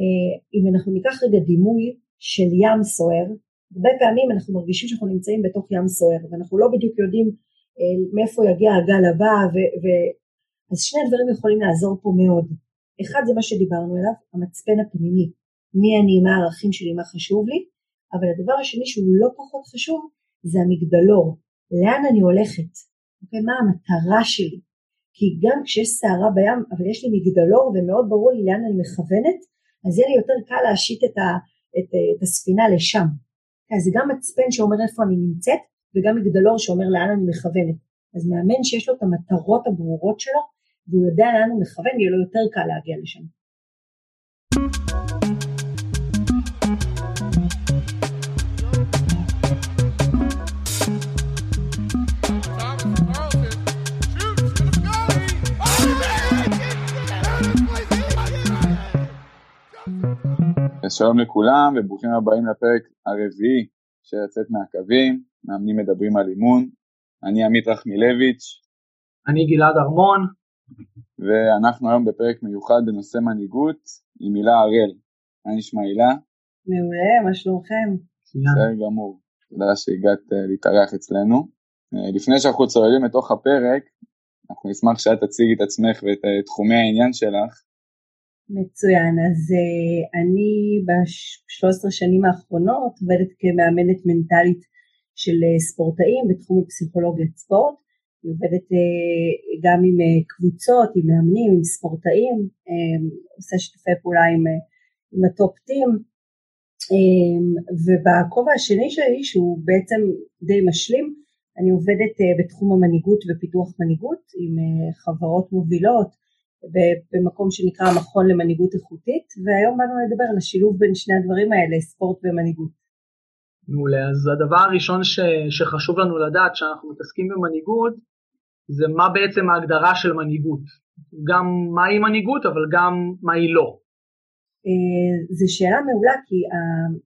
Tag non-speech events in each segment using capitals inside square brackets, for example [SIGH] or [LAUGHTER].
אה, אם אנחנו ניקח רגע דימוי של ים סוער, הרבה פעמים אנחנו מרגישים שאנחנו נמצאים בתוך ים סוער ואנחנו לא בדיוק יודעים אה, מאיפה יגיע הגל הבא ו- ו- אז שני הדברים יכולים לעזור פה מאוד. אחד זה מה שדיברנו עליו, המצפן הפנימי, מי אני, מה הערכים שלי, מה חשוב לי, אבל הדבר השני שהוא לא פחות חשוב זה המגדלור, לאן אני הולכת, אוקיי, מה המטרה שלי, כי גם כשיש סערה בים אבל יש לי מגדלור ומאוד ברור לי לאן אני מכוונת, אז יהיה לי יותר קל להשית את, ה, את, את הספינה לשם. אז זה גם מצפן שאומר איפה אני נמצאת וגם מגדלור שאומר לאן אני מכוונת. אז מאמן שיש לו את המטרות הברורות שלו והוא יודע לאן הוא מכוון, יהיה לו יותר קל להגיע לשם. שלום לכולם וברוכים הבאים לפרק הרביעי של לצאת מהקווים, מאמנים מדברים על אימון, אני עמית רחמילביץ'. אני גלעד ארמון. ואנחנו היום בפרק מיוחד בנושא מנהיגות עם הילה הראל. מה נשמע הילה? מעולה, מה שלומכם? בסדר גמור, תודה שהגעת אה, להתארח אצלנו. אה, לפני שאנחנו צוללים לתוך הפרק, אנחנו נשמח שאת תציגי את עצמך ואת אה, תחומי העניין שלך מצוין, אז uh, אני ב-13 שנים האחרונות עובדת כמאמנת מנטלית של uh, ספורטאים בתחום הפסיכולוגיית ספורט, היא עובדת uh, גם עם קבוצות, עם מאמנים, עם ספורטאים, עושה שיתופי פעולה עם, עם הטופ-טים, um, ובכובע השני שלי שהוא בעצם די משלים, אני עובדת בתחום המנהיגות ופיתוח מנהיגות עם חברות מובילות, במקום שנקרא המכון למנהיגות איכותית, והיום באנו לדבר על השילוב בין שני הדברים האלה, ספורט ומנהיגות. מעולה, אז הדבר הראשון ש, שחשוב לנו לדעת כשאנחנו מתעסקים במנהיגות, זה מה בעצם ההגדרה של מנהיגות. גם מהי מנהיגות, אבל גם מה היא לא. אה, זו שאלה מעולה, כי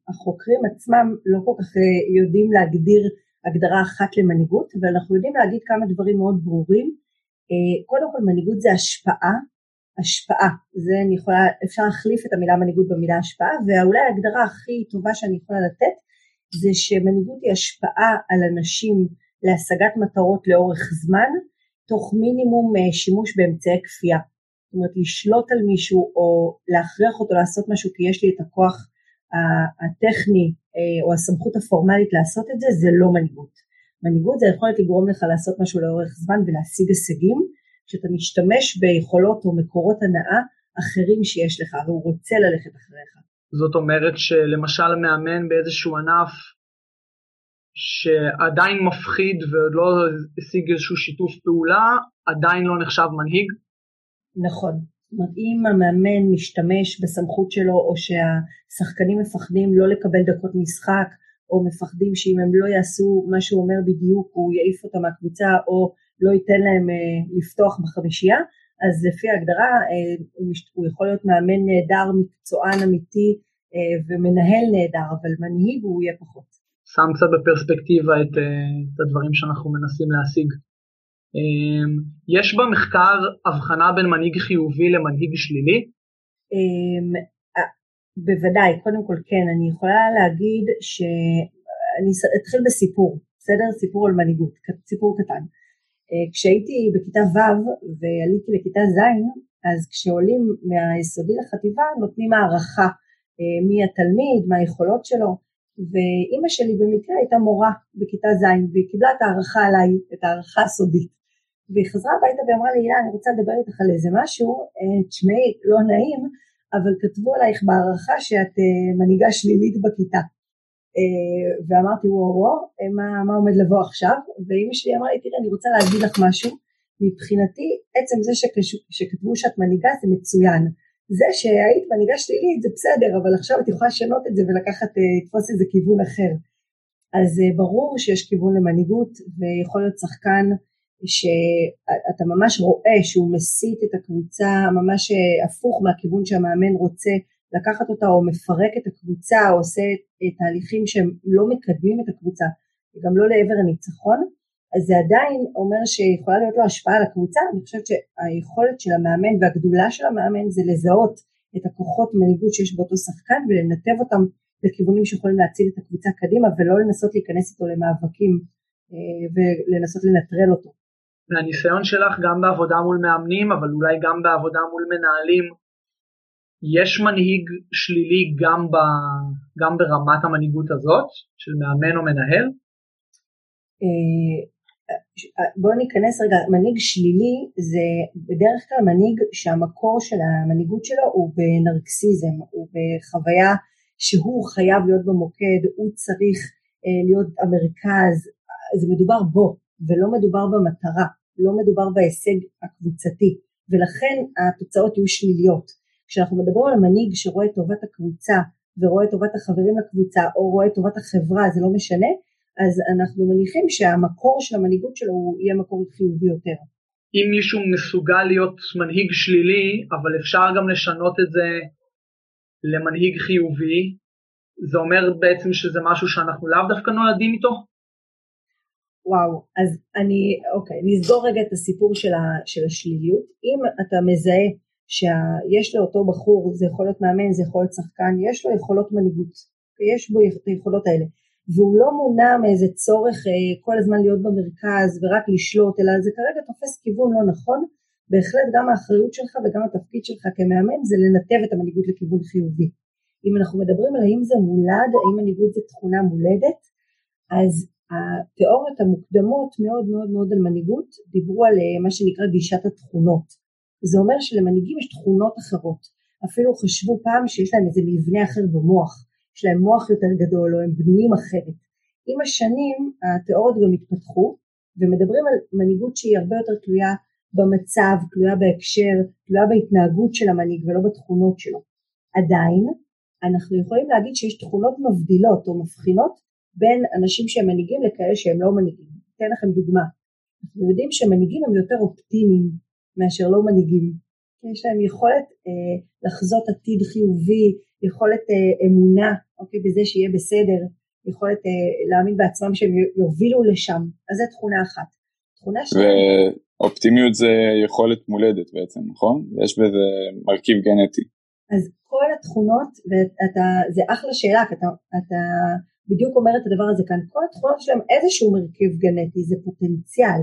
החוקרים עצמם לא כל כך אה, יודעים להגדיר הגדרה אחת למנהיגות, אבל אנחנו יודעים להגיד כמה דברים מאוד ברורים. אה, קודם כל מנהיגות זה השפעה, השפעה, זה אני יכולה, אפשר להחליף את המילה מנהיגות במילה השפעה, ואולי ההגדרה הכי טובה שאני יכולה לתת זה שמנהיגות היא השפעה על אנשים להשגת מטרות לאורך זמן, תוך מינימום אה, שימוש באמצעי כפייה. זאת אומרת לשלוט על מישהו או להכריח אותו לעשות משהו כי יש לי את הכוח הטכני אה, או הסמכות הפורמלית לעשות את זה, זה לא מנהיגות. מנהיגות זה היכולת לגרום לך לעשות משהו לאורך זמן ולהשיג הישגים, כשאתה משתמש ביכולות או מקורות הנאה אחרים שיש לך והוא רוצה ללכת אחריך. זאת אומרת שלמשל מאמן באיזשהו ענף שעדיין מפחיד ועוד לא השיג איזשהו שיתוף פעולה, עדיין לא נחשב מנהיג? נכון. זאת אומרת, אם המאמן משתמש בסמכות שלו או שהשחקנים מפחדים לא לקבל דקות משחק או מפחדים שאם הם לא יעשו מה שהוא אומר בדיוק הוא יעיף אותם מהקבוצה או לא ייתן להם אה, לפתוח בחמישייה, אז לפי ההגדרה אה, הוא, יכול להיות מאמן נהדר, מקצוען אמיתי אה, ומנהל נהדר, אבל מנהיג הוא יהיה פחות. שם קצת בפרספקטיבה את, אה, את הדברים שאנחנו מנסים להשיג. אה, יש במחקר הבחנה בין מנהיג חיובי למנהיג שלילי? בוודאי, קודם כל כן, אני יכולה להגיד שאני אתחיל בסיפור, בסדר? סיפור על מנהיגות, סיפור קטן. אה, כשהייתי בכיתה ו' ועליתי לכיתה ז', אז כשעולים מהיסודי לחטיבה נותנים הערכה אה, מי התלמיד, מה היכולות שלו, ואימא שלי במקרה הייתה מורה בכיתה ז' והיא קיבלה את הערכה עליי, את הערכה הסודית. והיא חזרה הביתה ואמרה לי, אילן, אני רוצה לדבר איתך על איזה משהו, אה, תשמעי, לא נעים, אבל כתבו עלייך בהערכה שאת אה, מנהיגה שלילית בכיתה. אה, ואמרתי וואו וואו, אה, מה, מה עומד לבוא עכשיו? ואימא שלי אמרה לי, תראי, אני רוצה להגיד לך משהו, מבחינתי עצם זה שכתבו שאת מנהיגה זה מצוין. זה שהיית מנהיגה שלילית זה בסדר, אבל עכשיו את יכולה לשנות את זה ולקחת, לתפוס איזה כיוון אחר. אז ברור שיש כיוון למנהיגות ויכול להיות שחקן שאתה ממש רואה שהוא מסיט את הקבוצה ממש אה, הפוך מהכיוון שהמאמן רוצה לקחת אותה או מפרק את הקבוצה או עושה תהליכים שהם לא מקדמים את הקבוצה וגם לא לעבר הניצחון אז זה עדיין אומר שיכולה להיות לו השפעה על הקבוצה אני חושבת שהיכולת של המאמן והגדולה של המאמן זה לזהות את הכוחות מנהיגות שיש באותו שחקן ולנתב אותם לכיוונים שיכולים להציל את הקבוצה קדימה ולא לנסות להיכנס איתו למאבקים אה, ולנסות לנטרל אותו. מהניסיון שלך גם בעבודה מול מאמנים אבל אולי גם בעבודה מול מנהלים יש מנהיג שלילי גם, ב, גם ברמת המנהיגות הזאת של מאמן או מנהל? אה, בואו ניכנס רגע, מנהיג שלילי זה בדרך כלל מנהיג שהמקור של המנהיגות שלו הוא בנרקסיזם, הוא בחוויה שהוא חייב להיות במוקד, הוא צריך אה, להיות המרכז, זה מדובר בו ולא מדובר במטרה, לא מדובר בהישג הקבוצתי ולכן התוצאות יהיו שליליות. כשאנחנו מדברים על מנהיג שרואה את טובת הקבוצה ורואה את טובת החברים לקבוצה או רואה את טובת החברה, זה לא משנה, אז אנחנו מניחים שהמקור של המנהיגות שלו הוא יהיה מקור חיובי יותר. אם מישהו מסוגל להיות מנהיג שלילי, אבל אפשר גם לשנות את זה למנהיג חיובי, זה אומר בעצם שזה משהו שאנחנו לאו דווקא נולדים איתו? וואו, אז אני, אוקיי, נסגור רגע את הסיפור של, ה, של השליליות. אם אתה מזהה שיש לאותו בחור, זה יכול להיות מאמן, זה יכול להיות שחקן, יש לו יכולות מנהיגות, יש בו את היכולות האלה. והוא לא מונע מאיזה צורך אה, כל הזמן להיות במרכז ורק לשלוט, אלא זה כרגע תופס כיוון לא נכון, בהחלט גם האחריות שלך וגם התפקיד שלך כמאמן זה לנתב את המנהיגות לכיוון חיובי. אם אנחנו מדברים על האם זה מולד, האם מנהיגות זה תכונה מולדת, אז התיאוריות המוקדמות מאוד מאוד מאוד על מנהיגות דיברו על אה, מה שנקרא גישת התכונות. זה אומר שלמנהיגים יש תכונות אחרות. אפילו חשבו פעם שיש להם איזה מבנה אחר במוח. יש להם מוח יותר גדול או הם בנויים אחרת. עם השנים התיאוריות גם התפתחו ומדברים על מנהיגות שהיא הרבה יותר תלויה במצב, תלויה בהקשר, תלויה בהתנהגות של המנהיג ולא בתכונות שלו. עדיין אנחנו יכולים להגיד שיש תכונות מבדילות או מבחינות בין אנשים שהם מנהיגים לכאלה שהם לא מנהיגים. אתן לכם דוגמה. אנחנו יודעים שמנהיגים הם יותר אופטימיים מאשר לא מנהיגים. יש להם יכולת אה, לחזות עתיד חיובי, יכולת אה, אמונה אוקיי, בזה שיהיה בסדר, יכולת אה, להאמין בעצמם שהם יובילו לשם, אז זו תכונה אחת. תכונה שנייה... ואופטימיות זה יכולת מולדת בעצם, נכון? יש בזה מרכיב גנטי. אז כל התכונות, וזה אחלה שאלה, כי אתה, אתה בדיוק אומר את הדבר הזה כאן, כל התכונות שלהם איזשהו מרכיב גנטי, זה פוטנציאל,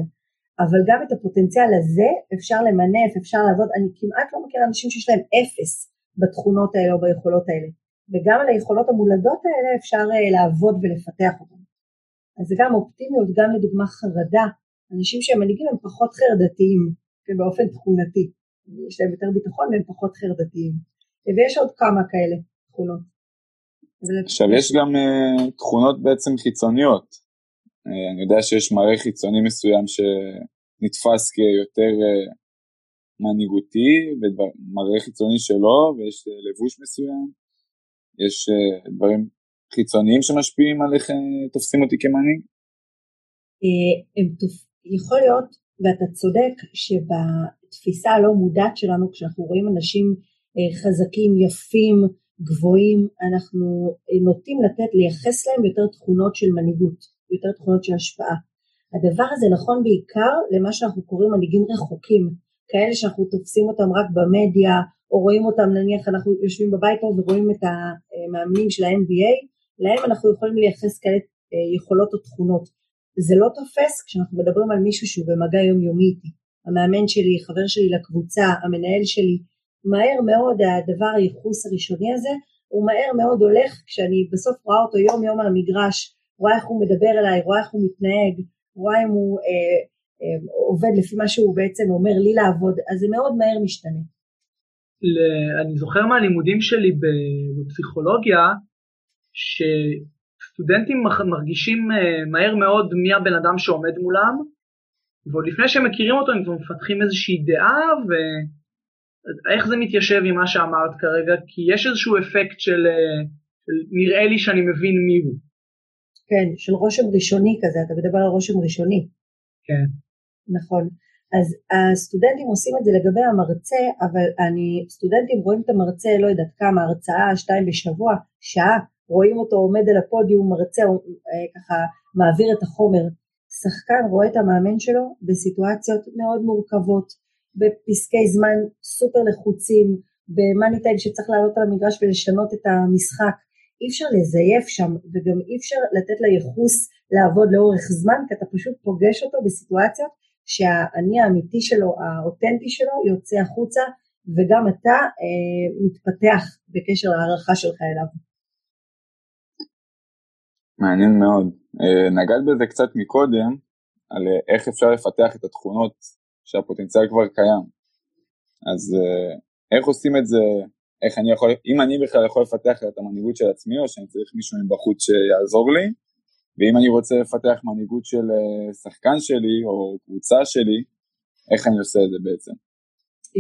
אבל גם את הפוטנציאל הזה אפשר למנף, אפשר לעבוד, אני כמעט לא מכיר אנשים שיש להם אפס בתכונות האלה או ביכולות האלה. וגם על היכולות המולדות האלה אפשר אה, לעבוד ולפתח אותן. אז זה גם אופטימיות, גם לדוגמה חרדה, אנשים שהם מנהיגים הם פחות חרדתיים, באופן תכונתי, יש להם יותר ביטחון והם פחות חרדתיים, ויש עוד כמה כאלה תכונות. עכשיו יש גם uh, תכונות בעצם חיצוניות, uh, אני יודע שיש מראה חיצוני מסוים שנתפס כיותר uh, מנהיגותי, ומראה חיצוני שלו, ויש uh, לבוש מסוים. יש uh, דברים חיצוניים שמשפיעים על איך uh, תופסים אותי כמנהיג? Uh, הם תופ... יכול להיות, ואתה צודק, שבתפיסה הלא מודעת שלנו, כשאנחנו רואים אנשים uh, חזקים, יפים, גבוהים, אנחנו uh, נוטים לתת, לייחס להם יותר תכונות של מנהיגות, יותר תכונות של השפעה. הדבר הזה נכון בעיקר למה שאנחנו קוראים מנהיגים רחוקים, כאלה שאנחנו תופסים אותם רק במדיה, או רואים אותם נניח אנחנו יושבים בבית ורואים את המאמנים של ה-NBA, להם אנחנו יכולים לייחס כאלה אה, יכולות או תכונות. זה לא תופס כשאנחנו מדברים על מישהו שהוא במגע יומיומי איתי. המאמן שלי, חבר שלי לקבוצה, המנהל שלי, מהר מאוד הדבר הייחוס הראשוני הזה, הוא מהר מאוד הולך כשאני בסוף רואה אותו יום יום על המגרש, רואה איך הוא מדבר אליי, רואה איך הוא מתנהג, רואה אם הוא אה, אה, עובד לפי מה שהוא בעצם אומר לי לעבוד, אז זה מאוד מהר משתנה. אני זוכר מהלימודים שלי בפסיכולוגיה, שסטודנטים מרגישים אה, מהר מאוד מי הבן אדם שעומד מולם, ועוד לפני שהם מכירים אותו הם כבר מפתחים איזושהי דעה, ואיך זה מתיישב עם מה שאמרת כרגע, כי יש איזשהו אפקט של, אה, של נראה לי שאני מבין מי הוא. כן, של רושם ראשוני כזה, אתה מדבר על רושם ראשוני. כן. נכון. אז הסטודנטים עושים את זה לגבי המרצה, אבל אני, סטודנטים רואים את המרצה, לא יודעת כמה, הרצאה, שתיים בשבוע, שעה, רואים אותו עומד על הפודיום, מרצה, אה, ככה מעביר את החומר. שחקן רואה את המאמן שלו בסיטואציות מאוד מורכבות, בפסקי זמן סופר לחוצים, במאני טיים שצריך לעלות על המגרש ולשנות את המשחק, אי אפשר לזייף שם וגם אי אפשר לתת ליחוס לעבוד לאורך זמן כי אתה פשוט פוגש אותו בסיטואציות שהאני האמיתי שלו, האותנטי שלו יוצא החוצה וגם אתה אה, מתפתח בקשר להערכה שלך אליו. מעניין מאוד. אה, נגעת בזה קצת מקודם, על אה, איך אפשר לפתח את התכונות שהפוטנציאל כבר קיים. אז אה, איך עושים את זה, איך אני יכול, אם אני בכלל יכול לפתח את המנהיגות של עצמי, או שאני צריך מישהו מבחוץ שיעזור לי, ואם אני רוצה לפתח מנהיגות של שחקן שלי, או קבוצה שלי, איך אני עושה את זה בעצם?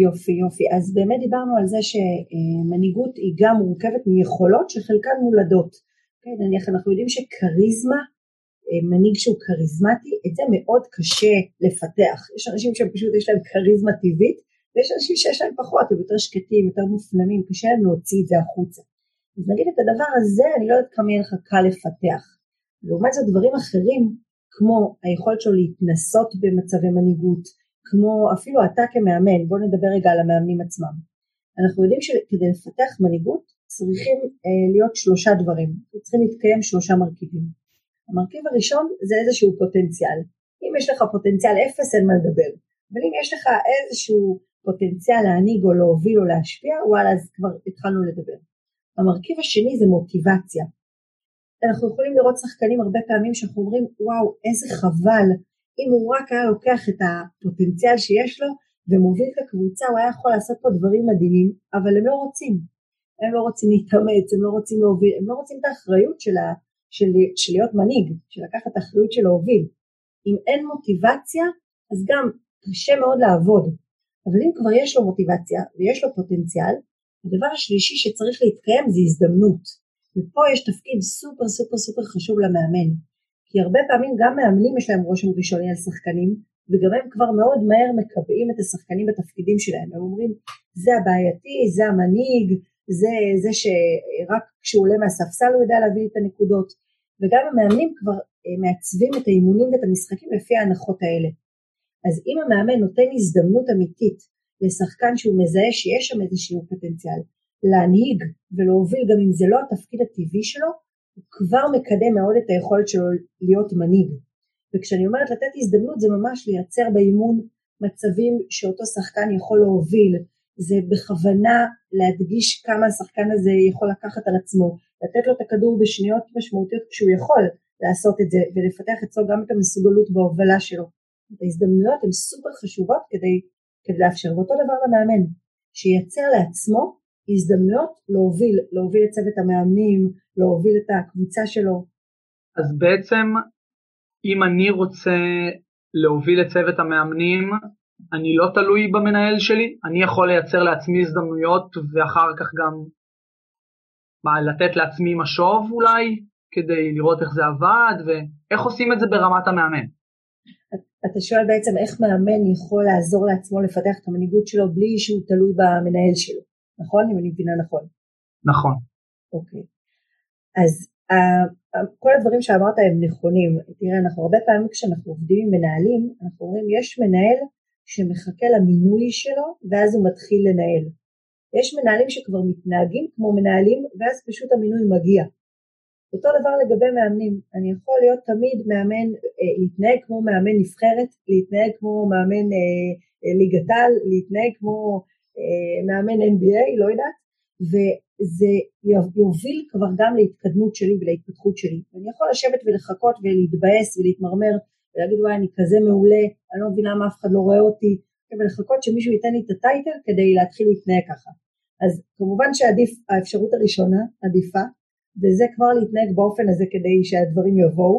יופי, יופי. אז באמת דיברנו על זה שמנהיגות היא גם מורכבת מיכולות שחלקן מולדות. כן, נניח אנחנו יודעים שכריזמה, אה, מנהיג שהוא כריזמטי, את זה מאוד קשה לפתח. יש אנשים שפשוט יש להם כריזמה טבעית, ויש אנשים שיש להם פחות, הם יותר שקטים, יותר מופנמים, קשה להם להוציא את זה החוצה. אז נגיד את הדבר הזה, אני לא יודעת כמה יהיה לך קל לפתח. לעומת זאת דברים אחרים, כמו היכולת שלו להתנסות במצבי מנהיגות, כמו אפילו אתה כמאמן, בוא נדבר רגע על המאמנים עצמם. אנחנו יודעים שכדי לפתח מנהיגות צריכים אה, להיות שלושה דברים, צריכים להתקיים שלושה מרכיבים. המרכיב הראשון זה איזשהו פוטנציאל. אם יש לך פוטנציאל אפס אין מה לדבר, אבל אם יש לך איזשהו פוטנציאל להנהיג או להוביל או להשפיע, וואלה אז כבר התחלנו לדבר. המרכיב השני זה מוטיבציה. אנחנו יכולים לראות שחקנים הרבה פעמים שאנחנו אומרים וואו איזה חבל אם הוא רק היה לוקח את הפוטנציאל שיש לו ומוביל את הקבוצה הוא היה יכול לעשות פה דברים מדהימים אבל הם לא רוצים הם לא רוצים להתאמץ, הם לא רוצים להוביל, הם לא רוצים את האחריות של, ה, של, של להיות מנהיג, של לקחת את האחריות של להוביל. אם אין מוטיבציה, אז גם קשה מאוד לעבוד. אבל אם כבר יש לו מוטיבציה ויש לו פוטנציאל, הדבר השלישי שצריך להתקיים זה הזדמנות. ופה יש תפקיד סופר סופר סופר חשוב למאמן. כי הרבה פעמים גם מאמנים יש להם רושם ראשוני על שחקנים, וגם הם כבר מאוד מהר מקבעים את השחקנים בתפקידים שלהם. הם אומרים, זה הבעייתי, זה המנהיג, זה זה שרק כשהוא עולה מהספסל הוא יודע להביא את הנקודות וגם המאמנים כבר אה, מעצבים את האימונים ואת המשחקים לפי ההנחות האלה. אז אם המאמן נותן הזדמנות אמיתית לשחקן שהוא מזהה שיש שם איזשהו פוטנציאל להנהיג ולהוביל גם אם זה לא התפקיד הטבעי שלו, הוא כבר מקדם מאוד את היכולת שלו להיות מנהיג. וכשאני אומרת לתת הזדמנות זה ממש לייצר באימון מצבים שאותו שחקן יכול להוביל, זה בכוונה להדגיש כמה השחקן הזה יכול לקחת על עצמו, לתת לו את הכדור בשניות משמעותיות כשהוא יכול לעשות את זה ולפתח אצלו גם את המסוגלות בהובלה שלו. ההזדמנויות הן סופר חשובות כדי, כדי לאפשר, ואותו דבר למאמן, שייצר לעצמו הזדמנויות להוביל, להוביל את צוות המאמנים, להוביל את הקבוצה שלו. אז בעצם אם אני רוצה להוביל את צוות המאמנים, אני לא תלוי במנהל שלי, אני יכול לייצר לעצמי הזדמנויות ואחר כך גם מה, לתת לעצמי משוב אולי, כדי לראות איך זה עבד, ואיך עושים את זה ברמת המאמן. אתה שואל בעצם איך מאמן יכול לעזור לעצמו לפתח את המנהיגות שלו בלי שהוא תלוי במנהל שלו, נכון? אם אני מבינה נכון. נכון. אוקיי. אז uh, כל הדברים שאמרת הם נכונים. תראה, אנחנו הרבה פעמים כשאנחנו עובדים עם מנהלים, אנחנו אומרים יש מנהל שמחכה למינוי שלו ואז הוא מתחיל לנהל. יש מנהלים שכבר מתנהגים כמו מנהלים ואז פשוט המינוי מגיע. אותו דבר לגבי מאמנים, אני יכול להיות תמיד מאמן, אה, להתנהג כמו מאמן נבחרת, להתנהג כמו מאמן אה, אה, ליגת על, להתנהג כמו מאמן NBA, לא יודעת, וזה יוביל כבר גם להתקדמות שלי ולהתפתחות שלי. אני יכול לשבת ולחכות ולהתבאס ולהתמרמר ולהגיד וואי אני כזה מעולה, אני לא מבינה למה אף אחד לא רואה אותי, ולחכות שמישהו ייתן לי את הטייטל כדי להתחיל להתנהג ככה. אז כמובן שעדיף, האפשרות הראשונה עדיפה, וזה כבר להתנהג באופן הזה כדי שהדברים יבואו.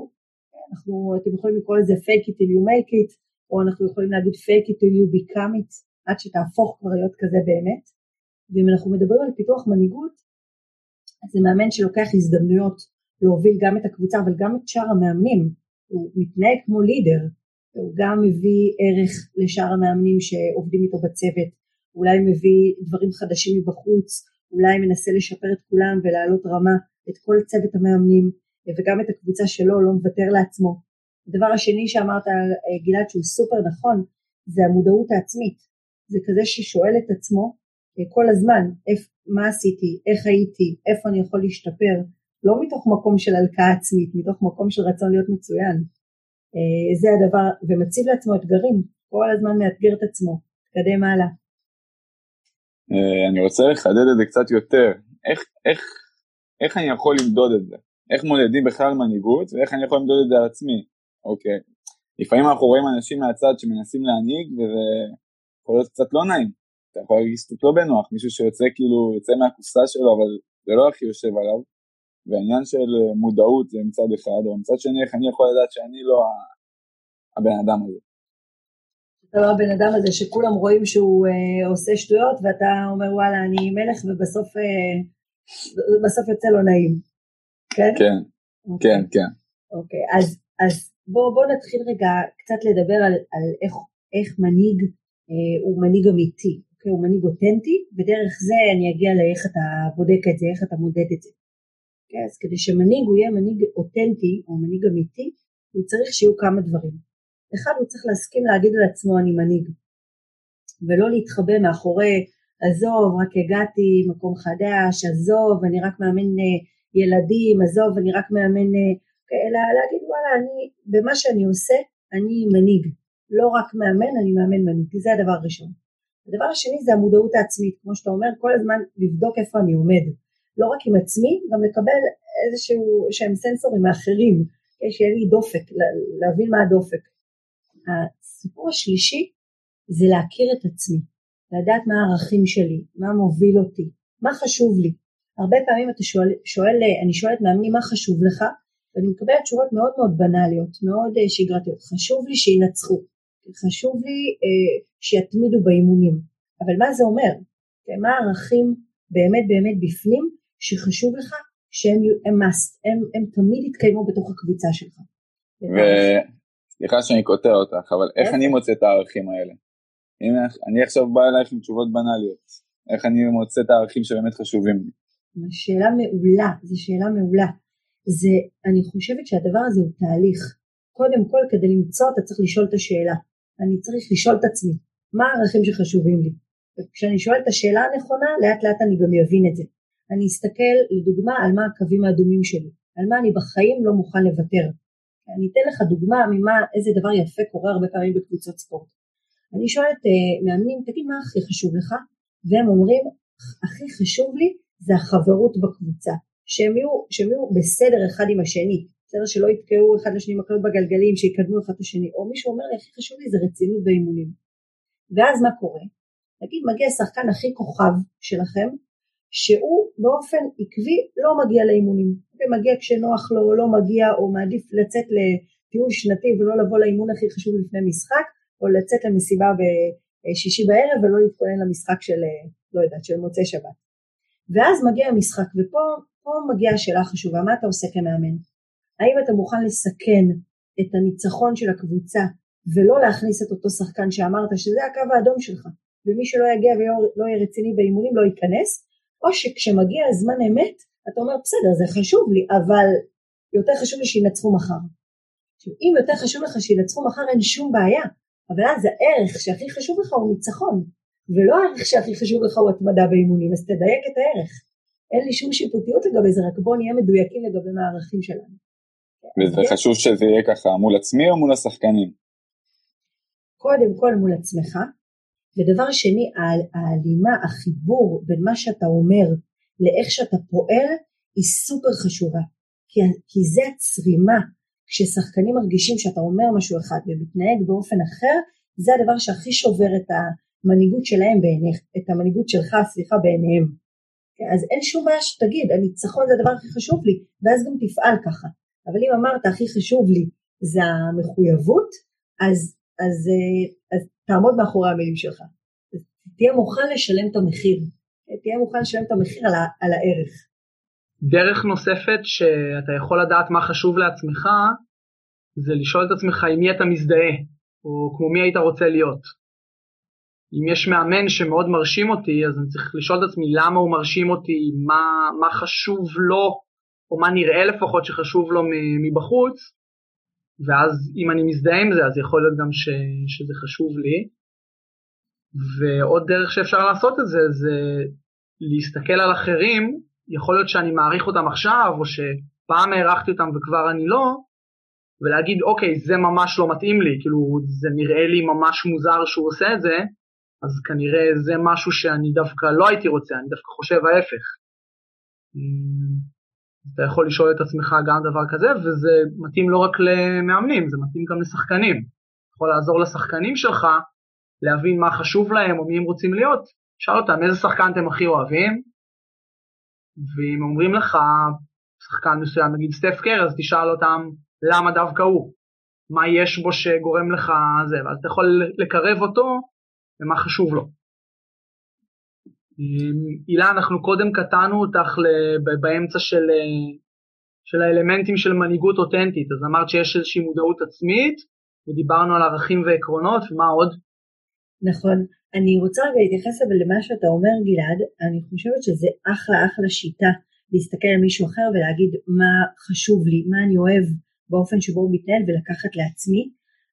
אנחנו, אתם יכולים לקרוא לזה fake it till you make it, או אנחנו יכולים להגיד fake it till you become it, עד שתהפוך כבר להיות כזה באמת. ואם אנחנו מדברים על פיתוח מנהיגות, אז זה מאמן שלוקח הזדמנויות להוביל גם את הקבוצה אבל גם את שאר המאמנים הוא מתנהג כמו לידר, הוא גם מביא ערך לשאר המאמנים שעובדים איתו בצוות, אולי מביא דברים חדשים מבחוץ, אולי מנסה לשפר את כולם ולהעלות רמה את כל צוות המאמנים וגם את הקבוצה שלו, לא מוותר לעצמו. הדבר השני שאמרת גלעד שהוא סופר נכון זה המודעות העצמית, זה כזה ששואל את עצמו כל הזמן, מה עשיתי, איך הייתי, איפה אני יכול להשתפר, לא מתוך מקום של הלקאה עצמית, מתוך מקום של רצון להיות מצוין. אה, זה הדבר, ומציב לעצמו אתגרים, כל הזמן מאתגר את עצמו, תקדם הלאה. אה, אני רוצה לחדד את זה קצת יותר, איך, איך, איך אני יכול למדוד את זה? איך מודדים בכלל מנהיגות ואיך אני יכול למדוד את זה על עצמי, אוקיי. לפעמים אנחנו רואים אנשים מהצד שמנסים להנהיג וזה יכול להיות קצת לא נעים. אתה יכול להרגיש קצת לא בנוח, מישהו שיוצא כאילו, יוצא מהקופסה שלו אבל זה לא הכי יושב עליו. והעניין של מודעות זה מצד אחד, אבל מצד שני איך אני יכול לדעת שאני לא הבן אדם הזה. אתה לא הבן אדם הזה שכולם רואים שהוא אה, עושה שטויות ואתה אומר וואלה אני מלך ובסוף אה, בסוף יוצא לו נעים. כן? כן, אוקיי. כן, כן. אוקיי, אז, אז בואו בוא נתחיל רגע קצת לדבר על, על איך, איך מנהיג אה, הוא מנהיג אמיתי, אוקיי? הוא מנהיג אותנטי, ודרך זה אני אגיע לאיך אתה בודק את זה, איך אתה מודד את זה. אוקיי? אז כדי שמנהיג הוא יהיה מנהיג אותנטי או מנהיג אמיתי, הוא צריך שיהיו כמה דברים. אחד, הוא צריך להסכים להגיד על עצמו אני מנהיג, ולא להתחבא מאחורי עזוב, רק הגעתי, מקום חדש, עזוב, אני רק מאמן אה, ילדים, עזוב, אני רק מאמן, אה, אלא להגיד וואלה, אני, במה שאני עושה, אני מנהיג. לא רק מאמן, אני מאמן מנהיג, כי זה הדבר הראשון. הדבר השני זה המודעות העצמית, כמו שאתה אומר, כל הזמן לבדוק איפה אני עומד. לא רק עם עצמי, גם לקבל איזשהו שהם סנסורים מאחרים, שיהיה לי דופק, להבין מה הדופק. הסיפור השלישי זה להכיר את עצמי, לדעת מה הערכים שלי, מה מוביל אותי, מה חשוב לי. הרבה פעמים אתה שואל, שואל אני שואלת מאמנים מה חשוב לך, ואני מקבלת תשובות מאוד מאוד בנאליות, מאוד אה, שגרתיות. חשוב לי שינצחו, חשוב לי אה, שיתמידו באימונים. אבל מה זה אומר? כן, מה הערכים באמת באמת בפנים שחשוב לך שהם הם, must, הם, הם תמיד יתקיימו בתוך הקבוצה שלך. וסליחה שאני קוטע אותך, אבל איך אני מוצא את הערכים האלה? אם אני עכשיו בא אלייך עם תשובות בנאליות, איך אני מוצא את הערכים שבאמת חשובים לי? שאלה מעולה, זו שאלה מעולה. זה, אני חושבת שהדבר הזה הוא תהליך. קודם כל, כדי למצוא אתה צריך לשאול את השאלה. אני צריך לשאול את עצמי, מה הערכים שחשובים לי? וכשאני שואל את השאלה הנכונה, לאט לאט אני גם אבין את זה. אני אסתכל לדוגמה על מה הקווים האדומים שלי, על מה אני בחיים לא מוכן לוותר. אני אתן לך דוגמה ממה, איזה דבר יפה קורה הרבה פעמים בקבוצות ספורט. אני שואלת אה, מאמנים, תגיד מה הכי חשוב לך? והם אומרים, הכי חשוב לי זה החברות בקבוצה, שהם יהיו, שהם יהיו בסדר אחד עם השני, בסדר שלא יתקעו אחד לשני מקלות בגלגלים, שיקדמו אחד את השני, או מישהו אומר לי הכי חשוב לי זה רצינות באימונים. ואז מה קורה? נגיד מגיע שחקן הכי כוכב שלכם, שהוא באופן עקבי לא מגיע לאימונים, ומגיע כשנוח לו, או לא מגיע, או מעדיף לצאת לטיול שנתי ולא לבוא לאימון הכי חשוב לפני משחק, או לצאת למסיבה בשישי בערב ולא להתכונן למשחק של, לא יודעת, של מוצאי שבת. ואז מגיע המשחק, ופה מגיעה השאלה החשובה, מה אתה עושה כמאמן? האם אתה מוכן לסכן את הניצחון של הקבוצה ולא להכניס את אותו שחקן שאמרת שזה הקו האדום שלך, ומי שלא יגיע ולא יהיה רציני באימונים לא ייכנס, או שכשמגיע הזמן אמת, אתה אומר בסדר זה חשוב לי, אבל יותר חשוב לי שינצחו מחר. עכשיו אם יותר חשוב לך שינצחו מחר אין שום בעיה, אבל אז הערך שהכי חשוב לך הוא ניצחון, ולא הערך שהכי חשוב לך הוא התמדה באימונים, אז תדייק את הערך. אין לי שום שיפוטיות לגבי זה, רק בואו נהיה מדויקים לגבי מה הערכים שלנו. וזה כן. חשוב שזה יהיה ככה מול עצמי או מול השחקנים? קודם כל מול עצמך, ודבר שני, ההלימה, החיבור בין מה שאתה אומר לאיך שאתה פועל, היא סופר חשובה. כי, כי זה הצרימה, כששחקנים מרגישים שאתה אומר משהו אחד ומתנהג באופן אחר, זה הדבר שהכי שובר את המנהיגות שלהם בעיניך, את המנהיגות שלך, סליחה, בעיניהם. אז אין שום בעיה שתגיד, הניצחון זה הדבר הכי חשוב לי, ואז גם תפעל ככה. אבל אם אמרת הכי חשוב לי זה המחויבות, אז, אז, אה, אז תעמוד מאחורי המילים שלך. תהיה מוכן לשלם את המחיר. תהיה מוכן לשלם את המחיר על, על הערך. דרך נוספת שאתה יכול לדעת מה חשוב לעצמך, זה לשאול את עצמך עם מי אתה מזדהה, או כמו מי היית רוצה להיות. אם יש מאמן שמאוד מרשים אותי, אז אני צריך לשאול את עצמי למה הוא מרשים אותי, מה, מה חשוב לו או מה נראה לפחות שחשוב לו מבחוץ, ואז אם אני מזדהה עם זה אז יכול להיות גם ש, שזה חשוב לי. ועוד דרך שאפשר לעשות את זה, זה להסתכל על אחרים, יכול להיות שאני מעריך אותם עכשיו, או שפעם הערכתי אותם וכבר אני לא, ולהגיד אוקיי זה ממש לא מתאים לי, כאילו זה נראה לי ממש מוזר שהוא עושה את זה, אז כנראה זה משהו שאני דווקא לא הייתי רוצה, אני דווקא חושב ההפך. אתה יכול לשאול את עצמך גם דבר כזה, וזה מתאים לא רק למאמנים, זה מתאים גם לשחקנים. יכול לעזור לשחקנים שלך להבין מה חשוב להם או מי הם רוצים להיות. שאל אותם איזה שחקן אתם הכי אוהבים, ואם אומרים לך שחקן מסוים, נגיד סטף קר, אז תשאל אותם למה דווקא הוא, מה יש בו שגורם לך זה, ואז אתה יכול לקרב אותו למה חשוב לו. הילה, אנחנו קודם קטענו אותך באמצע של, של האלמנטים של מנהיגות אותנטית, אז אמרת שיש איזושהי מודעות עצמית, ודיברנו על ערכים ועקרונות, ומה עוד? נכון. אני רוצה רגע להתייחס אבל למה שאתה אומר גלעד, אני חושבת שזה אחלה אחלה שיטה להסתכל על מישהו אחר ולהגיד מה חשוב לי, מה אני אוהב באופן שבו הוא מתנהל ולקחת לעצמי.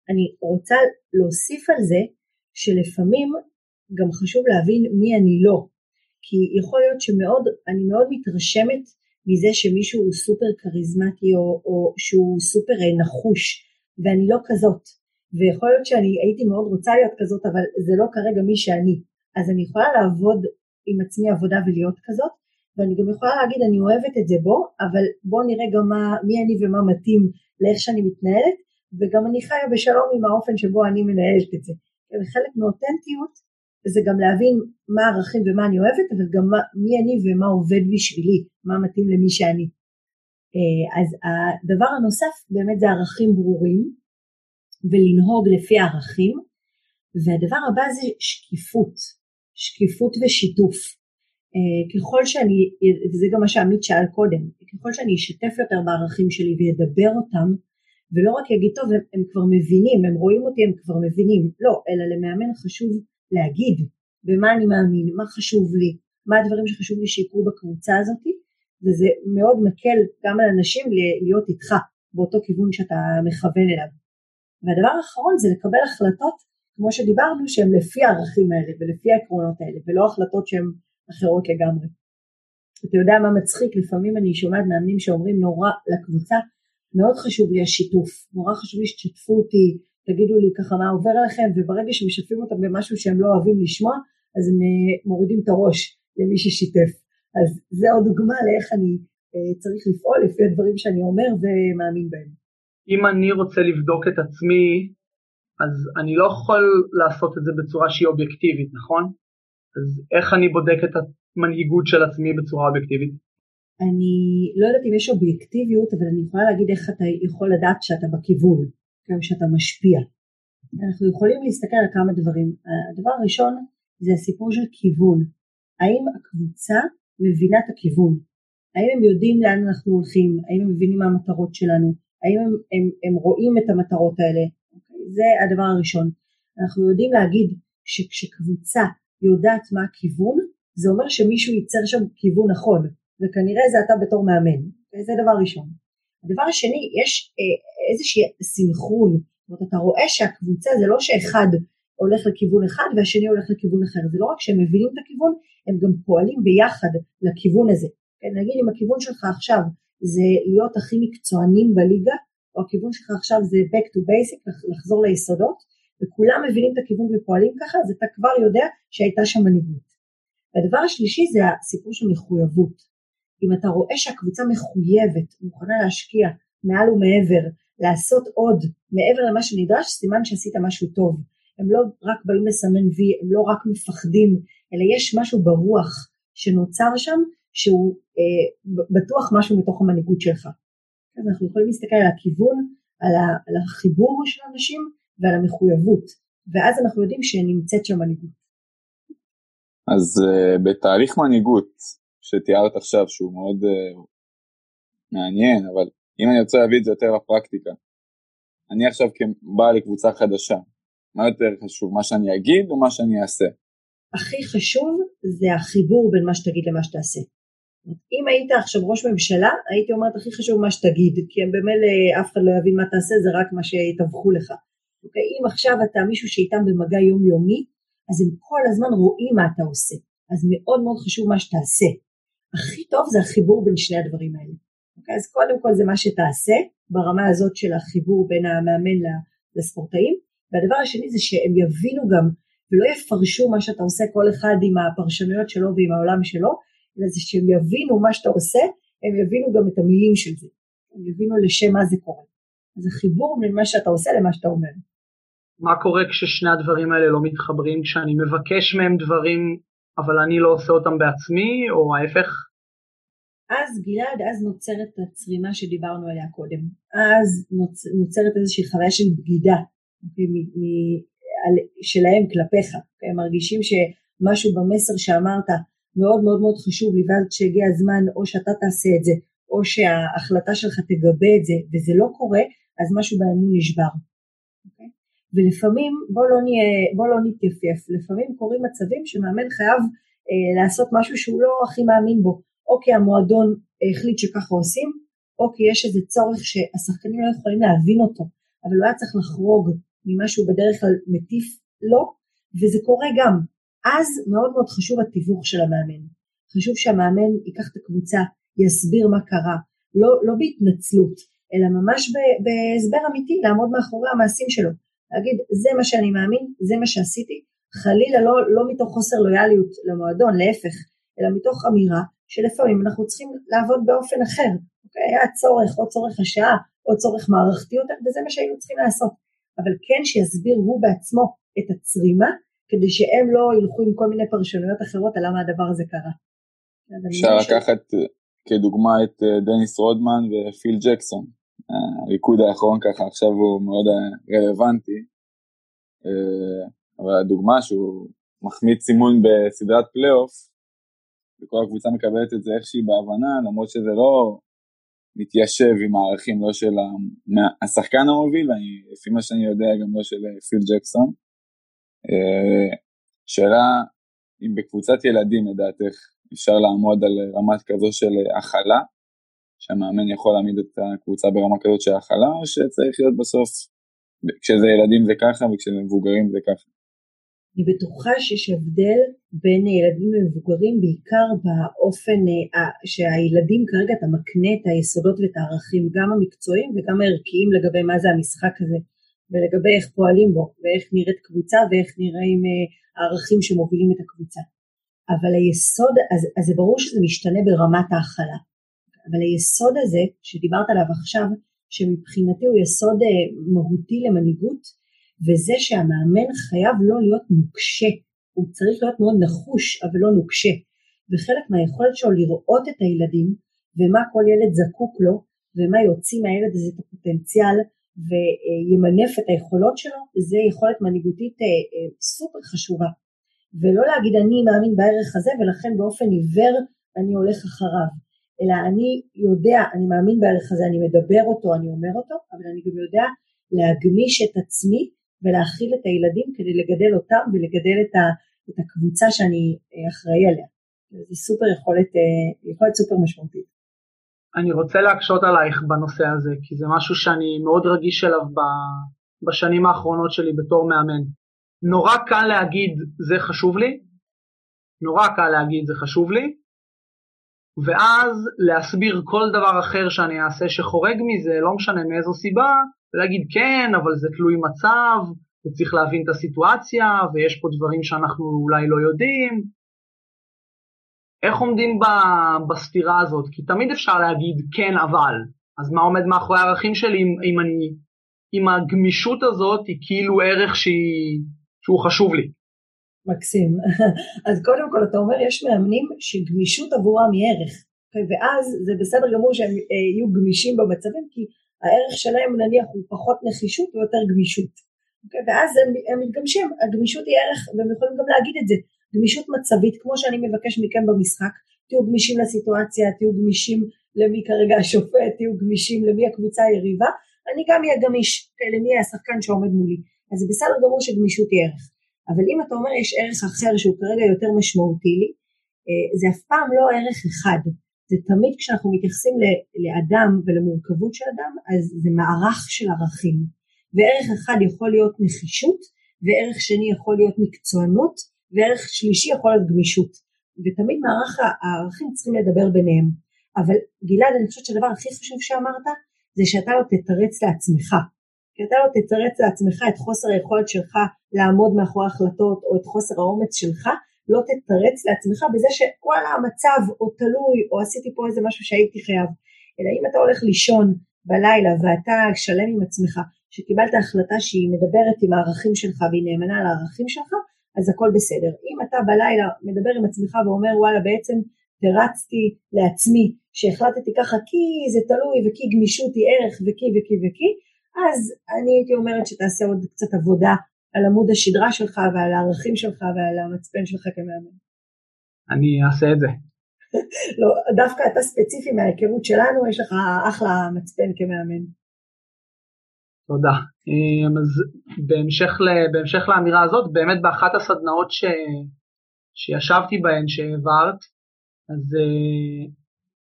אני רוצה להוסיף על זה שלפעמים גם חשוב להבין מי אני לא, כי יכול להיות שמאוד, אני מאוד מתרשמת מזה שמישהו הוא סופר כריזמטי או, או שהוא סופר נחוש ואני לא כזאת. ויכול להיות שאני הייתי מאוד רוצה להיות כזאת אבל זה לא כרגע מי שאני אז אני יכולה לעבוד עם עצמי עבודה ולהיות כזאת ואני גם יכולה להגיד אני אוהבת את זה בו אבל בוא נראה גם מה, מי אני ומה מתאים לאיך שאני מתנהלת וגם אני חיה בשלום עם האופן שבו אני מנהלת את זה. וחלק מאותנטיות זה גם להבין מה הערכים ומה אני אוהבת אבל גם מה, מי אני ומה עובד בשבילי, מה מתאים למי שאני. אה, אז הדבר הנוסף באמת זה ערכים ברורים ולנהוג לפי הערכים, והדבר הבא זה שקיפות, שקיפות ושיתוף. אה, ככל שאני, וזה גם מה שעמית שאל קודם, ככל שאני אשתף יותר בערכים שלי וידבר אותם, ולא רק יגיד טוב הם, הם כבר מבינים, הם רואים אותי הם כבר מבינים, לא, אלא למאמן חשוב להגיד במה אני מאמין, מה חשוב לי, מה הדברים שחשוב לי שיקרו בקבוצה הזאת, וזה מאוד מקל גם על אנשים להיות איתך באותו כיוון שאתה מכוון אליו. והדבר האחרון זה לקבל החלטות, כמו שדיברנו, שהן לפי הערכים האלה ולפי העקרונות האלה, ולא החלטות שהן אחרות לגמרי. אתה יודע מה מצחיק, לפעמים אני שומעת מאמנים שאומרים נורא לקבוצה, מאוד חשוב לי השיתוף, נורא חשוב לי שתשתפו אותי, תגידו לי ככה מה עובר עליכם, וברגע שמשתפים אותם במשהו שהם לא אוהבים לשמוע, אז הם אה, מורידים את הראש למי ששיתף. אז זה עוד דוגמה לאיך אני אה, צריך לפעול לפי הדברים שאני אומר ומאמין בהם. אם אני רוצה לבדוק את עצמי, אז אני לא יכול לעשות את זה בצורה שהיא אובייקטיבית, נכון? אז איך אני בודק את המנהיגות של עצמי בצורה אובייקטיבית? אני לא יודעת אם יש אובייקטיביות, אבל אני יכולה להגיד איך אתה יכול לדעת שאתה בכיוון, גם שאתה משפיע. אנחנו יכולים להסתכל על כמה דברים. הדבר הראשון זה הסיפור של כיוון. האם הקבוצה מבינה את הכיוון? האם הם יודעים לאן אנחנו הולכים? האם הם מבינים מה המטרות שלנו? האם הם, הם, הם רואים את המטרות האלה? אוקיי? זה הדבר הראשון. אנחנו יודעים להגיד שכשקבוצה יודעת מה הכיוון, זה אומר שמישהו ייצר שם כיוון נכון, וכנראה זה אתה בתור מאמן, זה דבר ראשון. הדבר השני, יש אה, איזשהו סינכרון, זאת אומרת אתה רואה שהקבוצה זה לא שאחד הולך לכיוון אחד והשני הולך לכיוון אחר, זה לא רק שהם מבינים את הכיוון, הם גם פועלים ביחד לכיוון הזה. כן, נגיד אם הכיוון שלך עכשיו זה להיות הכי מקצוענים בליגה, או הכיוון שלך עכשיו זה back to basic, לחזור ליסודות, וכולם מבינים את הכיוון ופועלים ככה, אז אתה כבר יודע שהייתה שם מנהיגות. והדבר השלישי זה הסיפור של מחויבות. אם אתה רואה שהקבוצה מחויבת, מוכנה להשקיע מעל ומעבר, לעשות עוד מעבר למה שנדרש, סימן שעשית משהו טוב. הם לא רק באים לסמן וי, הם לא רק מפחדים, אלא יש משהו ברוח שנוצר שם, שהוא אה, בטוח משהו מתוך המנהיגות שלך. אז אנחנו יכולים להסתכל על הכיוון, על, ה, על החיבור של אנשים ועל המחויבות, ואז אנחנו יודעים שנמצאת שם מנהיגות. אז uh, בתהליך מנהיגות שתיארת עכשיו, שהוא מאוד uh, מעניין, אבל אם אני רוצה להביא את זה יותר לפרקטיקה, אני עכשיו כבעל לקבוצה חדשה, מה יותר חשוב, מה שאני אגיד או מה שאני אעשה? הכי חשוב זה החיבור בין מה שתגיד למה שתעשה. אם היית עכשיו ראש ממשלה, הייתי אומרת הכי חשוב מה שתגיד, כי במילא אף אחד לא יבין מה תעשה, זה רק מה שיתווכו לך. אוקיי? אם עכשיו אתה מישהו שאיתם במגע יומיומי, אז הם כל הזמן רואים מה אתה עושה, אז מאוד מאוד חשוב מה שתעשה. הכי טוב זה החיבור בין שני הדברים האלה. אוקיי? אז קודם כל זה מה שתעשה, ברמה הזאת של החיבור בין המאמן לספורטאים, והדבר השני זה שהם יבינו גם ולא יפרשו מה שאתה עושה כל אחד עם הפרשנויות שלו ועם העולם שלו, אלא זה שהם יבינו מה שאתה עושה, הם יבינו גם את המילים של זה, הם יבינו לשם מה זה קורה. אז החיבור בין מה שאתה עושה למה שאתה אומר. מה קורה כששני הדברים האלה לא מתחברים, כשאני מבקש מהם דברים אבל אני לא עושה אותם בעצמי, או ההפך? אז גלעד, אז נוצרת הצרימה שדיברנו עליה קודם. אז נוצ, נוצרת איזושהי חוויה של בגידה אוקיי, מ, מ, על, שלהם כלפיך. אוקיי, הם מרגישים שמשהו במסר שאמרת מאוד מאוד מאוד חשוב לי, ואז כשהגיע הזמן או שאתה תעשה את זה, או שההחלטה שלך תגבה את זה, וזה לא קורה, אז משהו באמון נשבר. ולפעמים, בוא לא, נהיה, בוא לא נתייפייף, לפעמים קורים מצבים שמאמן חייב אה, לעשות משהו שהוא לא הכי מאמין בו, או כי המועדון החליט שככה עושים, או כי יש איזה צורך שהשחקנים לא יכולים להבין אותו, אבל הוא היה צריך לחרוג ממה שהוא בדרך כלל מטיף לו, וזה קורה גם. אז מאוד מאוד חשוב התיווך של המאמן. חשוב שהמאמן ייקח את הקבוצה, יסביר מה קרה, לא, לא בהתנצלות, אלא ממש בהסבר אמיתי, לעמוד מאחורי המעשים שלו. להגיד, זה מה שאני מאמין, זה מה שעשיתי, חלילה לא, לא מתוך חוסר לויאליות למועדון, להפך, אלא מתוך אמירה שלפעמים אנחנו צריכים לעבוד באופן אחר. אוקיי? היה צורך, או צורך השעה, או צורך מערכתי יותר, וזה מה שהיינו צריכים לעשות. אבל כן שיסביר הוא בעצמו את הצרימה, כדי שהם לא ילכו עם כל מיני פרשנויות אחרות על למה הדבר הזה קרה. אפשר לקחת כדוגמה את אה, דניס רודמן ופיל ג'קסון. הריקוד האחרון ככה עכשיו הוא מאוד רלוונטי, אה, אבל הדוגמה שהוא מחמיץ אימון בסדרת פלייאוף, וכל הקבוצה מקבלת את זה איכשהו בהבנה, למרות שזה לא מתיישב עם הערכים לא של השחקן המוביל, ואני, לפי מה שאני יודע גם לא של פיל ג'קסון. אה, שאלה אם בקבוצת ילדים לדעתך אפשר לעמוד על רמת כזו של הכלה, שהמאמן יכול להעמיד את הקבוצה ברמה כזאת של הכלה, או שצריך להיות בסוף, כשזה ילדים זה ככה וכשזה מבוגרים זה ככה. אני בטוחה שיש הבדל בין ילדים למבוגרים בעיקר באופן אה, שהילדים כרגע אתה מקנה את היסודות ואת הערכים גם המקצועיים וגם הערכיים לגבי מה זה המשחק הזה ולגבי איך פועלים בו ואיך נראית קבוצה ואיך נראים אה, הערכים שמובילים את הקבוצה. אבל היסוד, אז, אז זה ברור שזה משתנה ברמת ההכלה. אבל היסוד הזה שדיברת עליו עכשיו, שמבחינתי הוא יסוד אה, מהותי למנהיגות, וזה שהמאמן חייב לא להיות נוקשה, הוא צריך להיות מאוד נחוש אבל לא נוקשה, וחלק מהיכולת שלו לראות את הילדים ומה כל ילד זקוק לו ומה יוציא מהילד הזה את הפוטנציאל וימנף את היכולות שלו, זה יכולת מנהיגותית אה, אה, סופר חשובה. ולא להגיד אני מאמין בערך הזה ולכן באופן עיוור אני הולך אחריו, אלא אני יודע, אני מאמין בערך הזה, אני מדבר אותו, אני אומר אותו, אבל אני גם יודע להגמיש את עצמי ולהכיל את הילדים כדי לגדל אותם ולגדל את, ה, את הקבוצה שאני אה, אחראי עליה. זה סופר יכולת, אה, יכולת סופר משמעותית. אני רוצה להקשות עלייך בנושא הזה, כי זה משהו שאני מאוד רגיש אליו בשנים האחרונות שלי בתור מאמן. נורא קל להגיד זה חשוב לי, נורא קל להגיד זה חשוב לי, ואז להסביר כל דבר אחר שאני אעשה שחורג מזה, לא משנה מאיזו סיבה, ולהגיד כן, אבל זה תלוי מצב, וצריך להבין את הסיטואציה, ויש פה דברים שאנחנו אולי לא יודעים. איך עומדים בסתירה הזאת? כי תמיד אפשר להגיד כן אבל, אז מה עומד מאחורי הערכים שלי אם, אם, אני, אם הגמישות הזאת היא כאילו ערך שהיא, שהוא חשוב לי? מקסים. [LAUGHS] אז קודם כל אתה אומר יש מאמנים שגמישות עבורם היא ערך, ואז זה בסדר גמור שהם אה, יהיו גמישים במצבים כי הערך שלהם נניח הוא פחות נחישות ויותר גמישות. Okay, ואז הם, הם מתגמשים, הגמישות היא ערך והם יכולים גם להגיד את זה, גמישות מצבית כמו שאני מבקש מכם במשחק, תהיו גמישים לסיטואציה, תהיו גמישים למי כרגע השופט, תהיו גמישים למי הקבוצה היריבה, אני גם אהיה גמיש למי השחקן שעומד מולי, אז זה בסדר גמור שגמישות היא ערך, אבל אם אתה אומר יש ערך אחר שהוא כרגע יותר משמעותי לי, אה, זה אף פעם לא ערך אחד, זה תמיד כשאנחנו מתייחסים לאדם ולמורכבות של אדם, אז זה מערך של ערכים. וערך אחד יכול להיות נחישות, וערך שני יכול להיות מקצוענות, וערך שלישי יכול להיות גמישות. ותמיד מערך הערכים צריכים לדבר ביניהם. אבל גלעד, אני חושבת שהדבר הכי חשוב שאמרת, זה שאתה לא תתרץ לעצמך. כי אתה לא תתרץ לעצמך את חוסר היכולת שלך לעמוד מאחורי החלטות, או את חוסר האומץ שלך, לא תתרץ לעצמך בזה שוואלה המצב או תלוי או עשיתי פה איזה משהו שהייתי חייב. אלא אם אתה הולך לישון בלילה ואתה שלם עם עצמך שקיבלת החלטה שהיא מדברת עם הערכים שלך והיא נאמנה על הערכים שלך אז הכל בסדר. אם אתה בלילה מדבר עם עצמך ואומר וואלה בעצם תרצתי לעצמי שהחלטתי ככה כי זה תלוי וכי גמישות היא ערך וכי וכי וכי אז אני הייתי אומרת שתעשה עוד קצת עבודה על עמוד השדרה שלך ועל הערכים שלך ועל המצפן שלך כמאמן. אני אעשה את זה. [LAUGHS] לא, דווקא אתה ספציפי מההיכרות שלנו, יש לך אחלה מצפן כמאמן. תודה. אמ, אז בהמשך, בהמשך לאמירה הזאת, באמת באחת הסדנאות ש, שישבתי בהן, שהעברת, אז uh,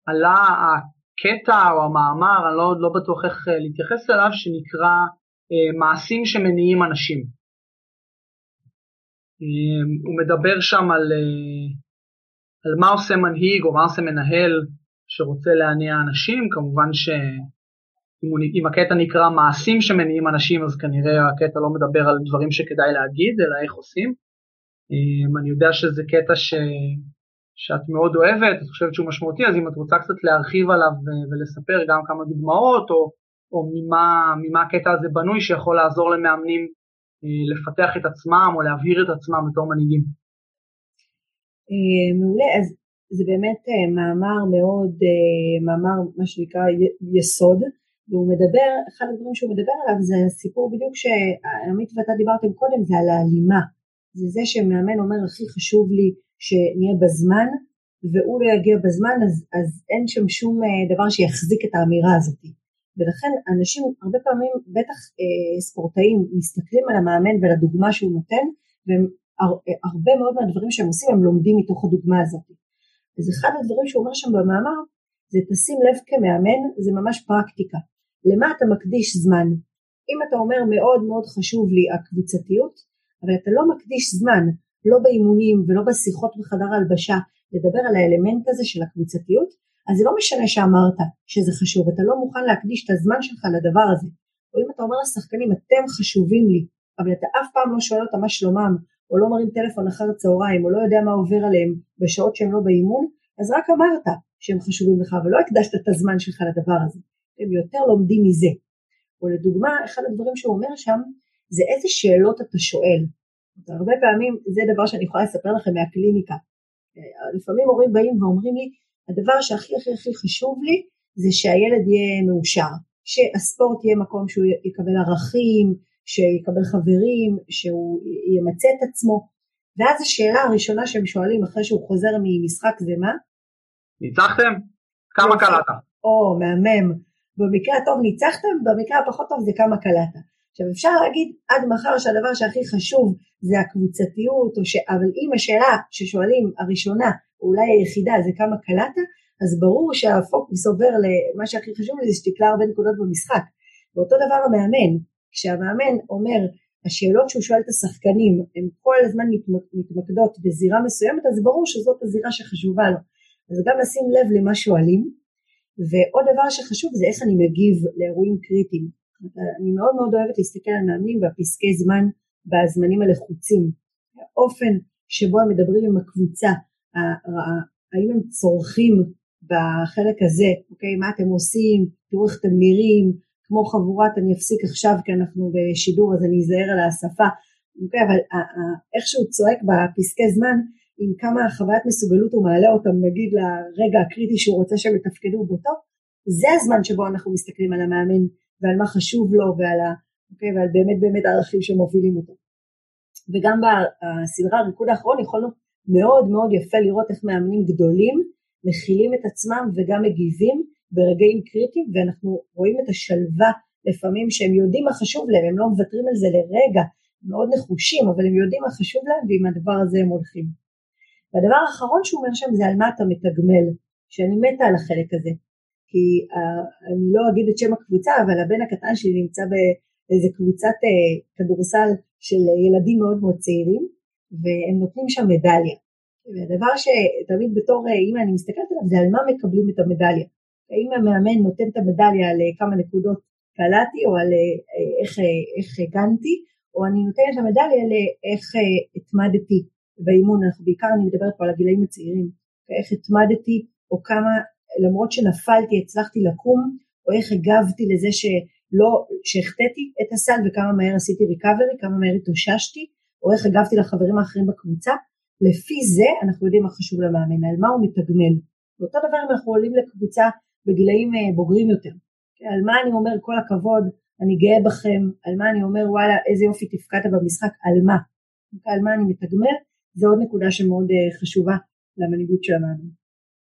עלה הקטע או המאמר, אני לא, לא בטוח איך uh, להתייחס אליו, שנקרא uh, מעשים שמניעים אנשים. אמ, הוא מדבר שם על, אה, על מה עושה מנהיג או מה עושה מנהל שרוצה להניע אנשים, כמובן שאם הקטע נקרא מעשים שמניעים אנשים אז כנראה הקטע לא מדבר על דברים שכדאי להגיד אלא איך עושים. אמ, אני יודע שזה קטע ש... שאת מאוד אוהבת, את חושבת שהוא משמעותי, אז אם את רוצה קצת להרחיב עליו ולספר גם כמה דוגמאות או, או ממה, ממה הקטע הזה בנוי שיכול לעזור למאמנים אה, לפתח את עצמם או להבהיר את עצמם בתור מנהיגים. אה, מעולה, אז זה באמת אה, מאמר מאוד, מאמר מה שנקרא יסוד, והוא מדבר, אחד הדברים שהוא מדבר עליו זה הסיפור בדיוק שעמית ואתה דיברתם קודם, זה על ההלימה. זה זה שמאמן אומר הכי חשוב לי שנהיה בזמן, והוא לא יגיע בזמן אז, אז אין שם שום דבר שיחזיק את האמירה הזאת. ולכן אנשים הרבה פעמים, בטח אה, ספורטאים, מסתכלים על המאמן ולדוגמה שהוא נותן, והרבה מאוד מהדברים שהם עושים הם לומדים מתוך הדוגמה הזאת. אז אחד הדברים שהוא אומר שם במאמר, זה תשים לב כמאמן, זה ממש פרקטיקה. למה אתה מקדיש זמן? אם אתה אומר מאוד מאוד חשוב לי הקבוצתיות, אבל אתה לא מקדיש זמן, לא באימונים ולא בשיחות בחדר הלבשה, לדבר על האלמנט הזה של הקבוצתיות, אז זה לא משנה שאמרת שזה חשוב, אתה לא מוכן להקדיש את הזמן שלך לדבר הזה. או אם אתה אומר לשחקנים, אתם חשובים לי, אבל אתה אף פעם לא שואל אותם מה שלומם, או לא מרים טלפון אחר הצהריים, או לא יודע מה עובר עליהם בשעות שהם לא באימון, אז רק אמרת שהם חשובים לך, אבל לא הקדשת את הזמן שלך לדבר הזה. הם יותר לומדים מזה. או לדוגמה, אחד הדברים שהוא אומר שם, זה איזה שאלות אתה שואל. הרבה פעמים, זה דבר שאני יכולה לספר לכם מהקליניקה. לפעמים הורים באים ואומרים לי, הדבר שהכי הכי הכי חשוב לי זה שהילד יהיה מאושר, שהספורט יהיה מקום שהוא יקבל ערכים, שיקבל חברים, שהוא ימצה את עצמו, ואז השאלה הראשונה שהם שואלים אחרי שהוא חוזר ממשחק זה מה? ניצחתם? כמה קלעת? או, מהמם. במקרה הטוב ניצחתם, במקרה הפחות טוב זה כמה קלעת. עכשיו אפשר להגיד עד מחר שהדבר שהכי חשוב זה הקבוצתיות, ש... אבל אם השאלה ששואלים הראשונה אולי היחידה זה כמה קלעת, אז ברור שהפוקוס עובר למה שהכי חשוב לי זה שתקלע הרבה נקודות במשחק. ואותו דבר המאמן, כשהמאמן אומר השאלות שהוא שואל את השחקנים הן כל הזמן מתמקדות בזירה מסוימת אז ברור שזאת הזירה שחשובה לו. אז גם לשים לב למה שואלים ועוד דבר שחשוב זה איך אני מגיב לאירועים קריטיים. אני מאוד מאוד אוהבת להסתכל על מאמנים והפסקי זמן בזמנים הלחוצים. האופן שבו הם מדברים עם הקבוצה, האם הם צורכים בחלק הזה, אוקיי, מה אתם עושים, תראו איך אתם נראים, כמו חבורת אני אפסיק עכשיו כי אנחנו בשידור אז אני אזהר על השפה, אוקיי, אבל איך שהוא צועק בפסקי זמן, עם כמה חוויית מסוגלות הוא מעלה אותם נגיד לרגע הקריטי שהוא רוצה שהם יתפקדו בו זה הזמן שבו אנחנו מסתכלים על המאמן ועל מה חשוב לו ועל, ה, אוקיי, ועל באמת באמת הערכים שמובילים אותו. וגם בסדרה הריקוד האחרון יכולנו מאוד מאוד יפה לראות איך מאמנים גדולים מכילים את עצמם וגם מגיבים ברגעים קריטיים ואנחנו רואים את השלווה לפעמים שהם יודעים מה חשוב להם, הם לא מוותרים על זה לרגע, מאוד נחושים אבל הם יודעים מה חשוב להם ועם הדבר הזה הם הולכים. והדבר האחרון שהוא אומר שם זה על מה אתה מתגמל, שאני מתה על החלק הזה, כי uh, אני לא אגיד את שם הקבוצה אבל הבן הקטן שלי נמצא באיזה קבוצת uh, כדורסל של ילדים מאוד מאוד צעירים, והם נותנים שם מדליה. והדבר שתמיד בתור אימא אני מסתכלת עליו זה על מה מקבלים את המדליה. האם המאמן נותן את המדליה על כמה נקודות קלעתי או על איך, איך הגנתי, או אני נותנת את המדליה לאיך התמדתי באימון, אנחנו בעיקר אני מדברת פה על הגילאים הצעירים, איך התמדתי או כמה למרות שנפלתי הצלחתי לקום, או איך הגבתי לזה שלא, שהחטאתי את הסל וכמה מהר עשיתי ריקאברי, כמה מהר התאוששתי, או איך הגבתי לחברים האחרים בקבוצה, לפי זה אנחנו יודעים מה חשוב למאמן, על מה הוא מתגמל. ואותו דבר אם אנחנו עולים לקבוצה בגילאים אה, בוגרים יותר. כן, על מה אני אומר כל הכבוד, אני גאה בכם, על מה אני אומר וואלה איזה יופי תפקדת במשחק, על מה. על מה אני מתגמל, זה עוד נקודה שמאוד אה, חשובה למנהיגות של המאמן.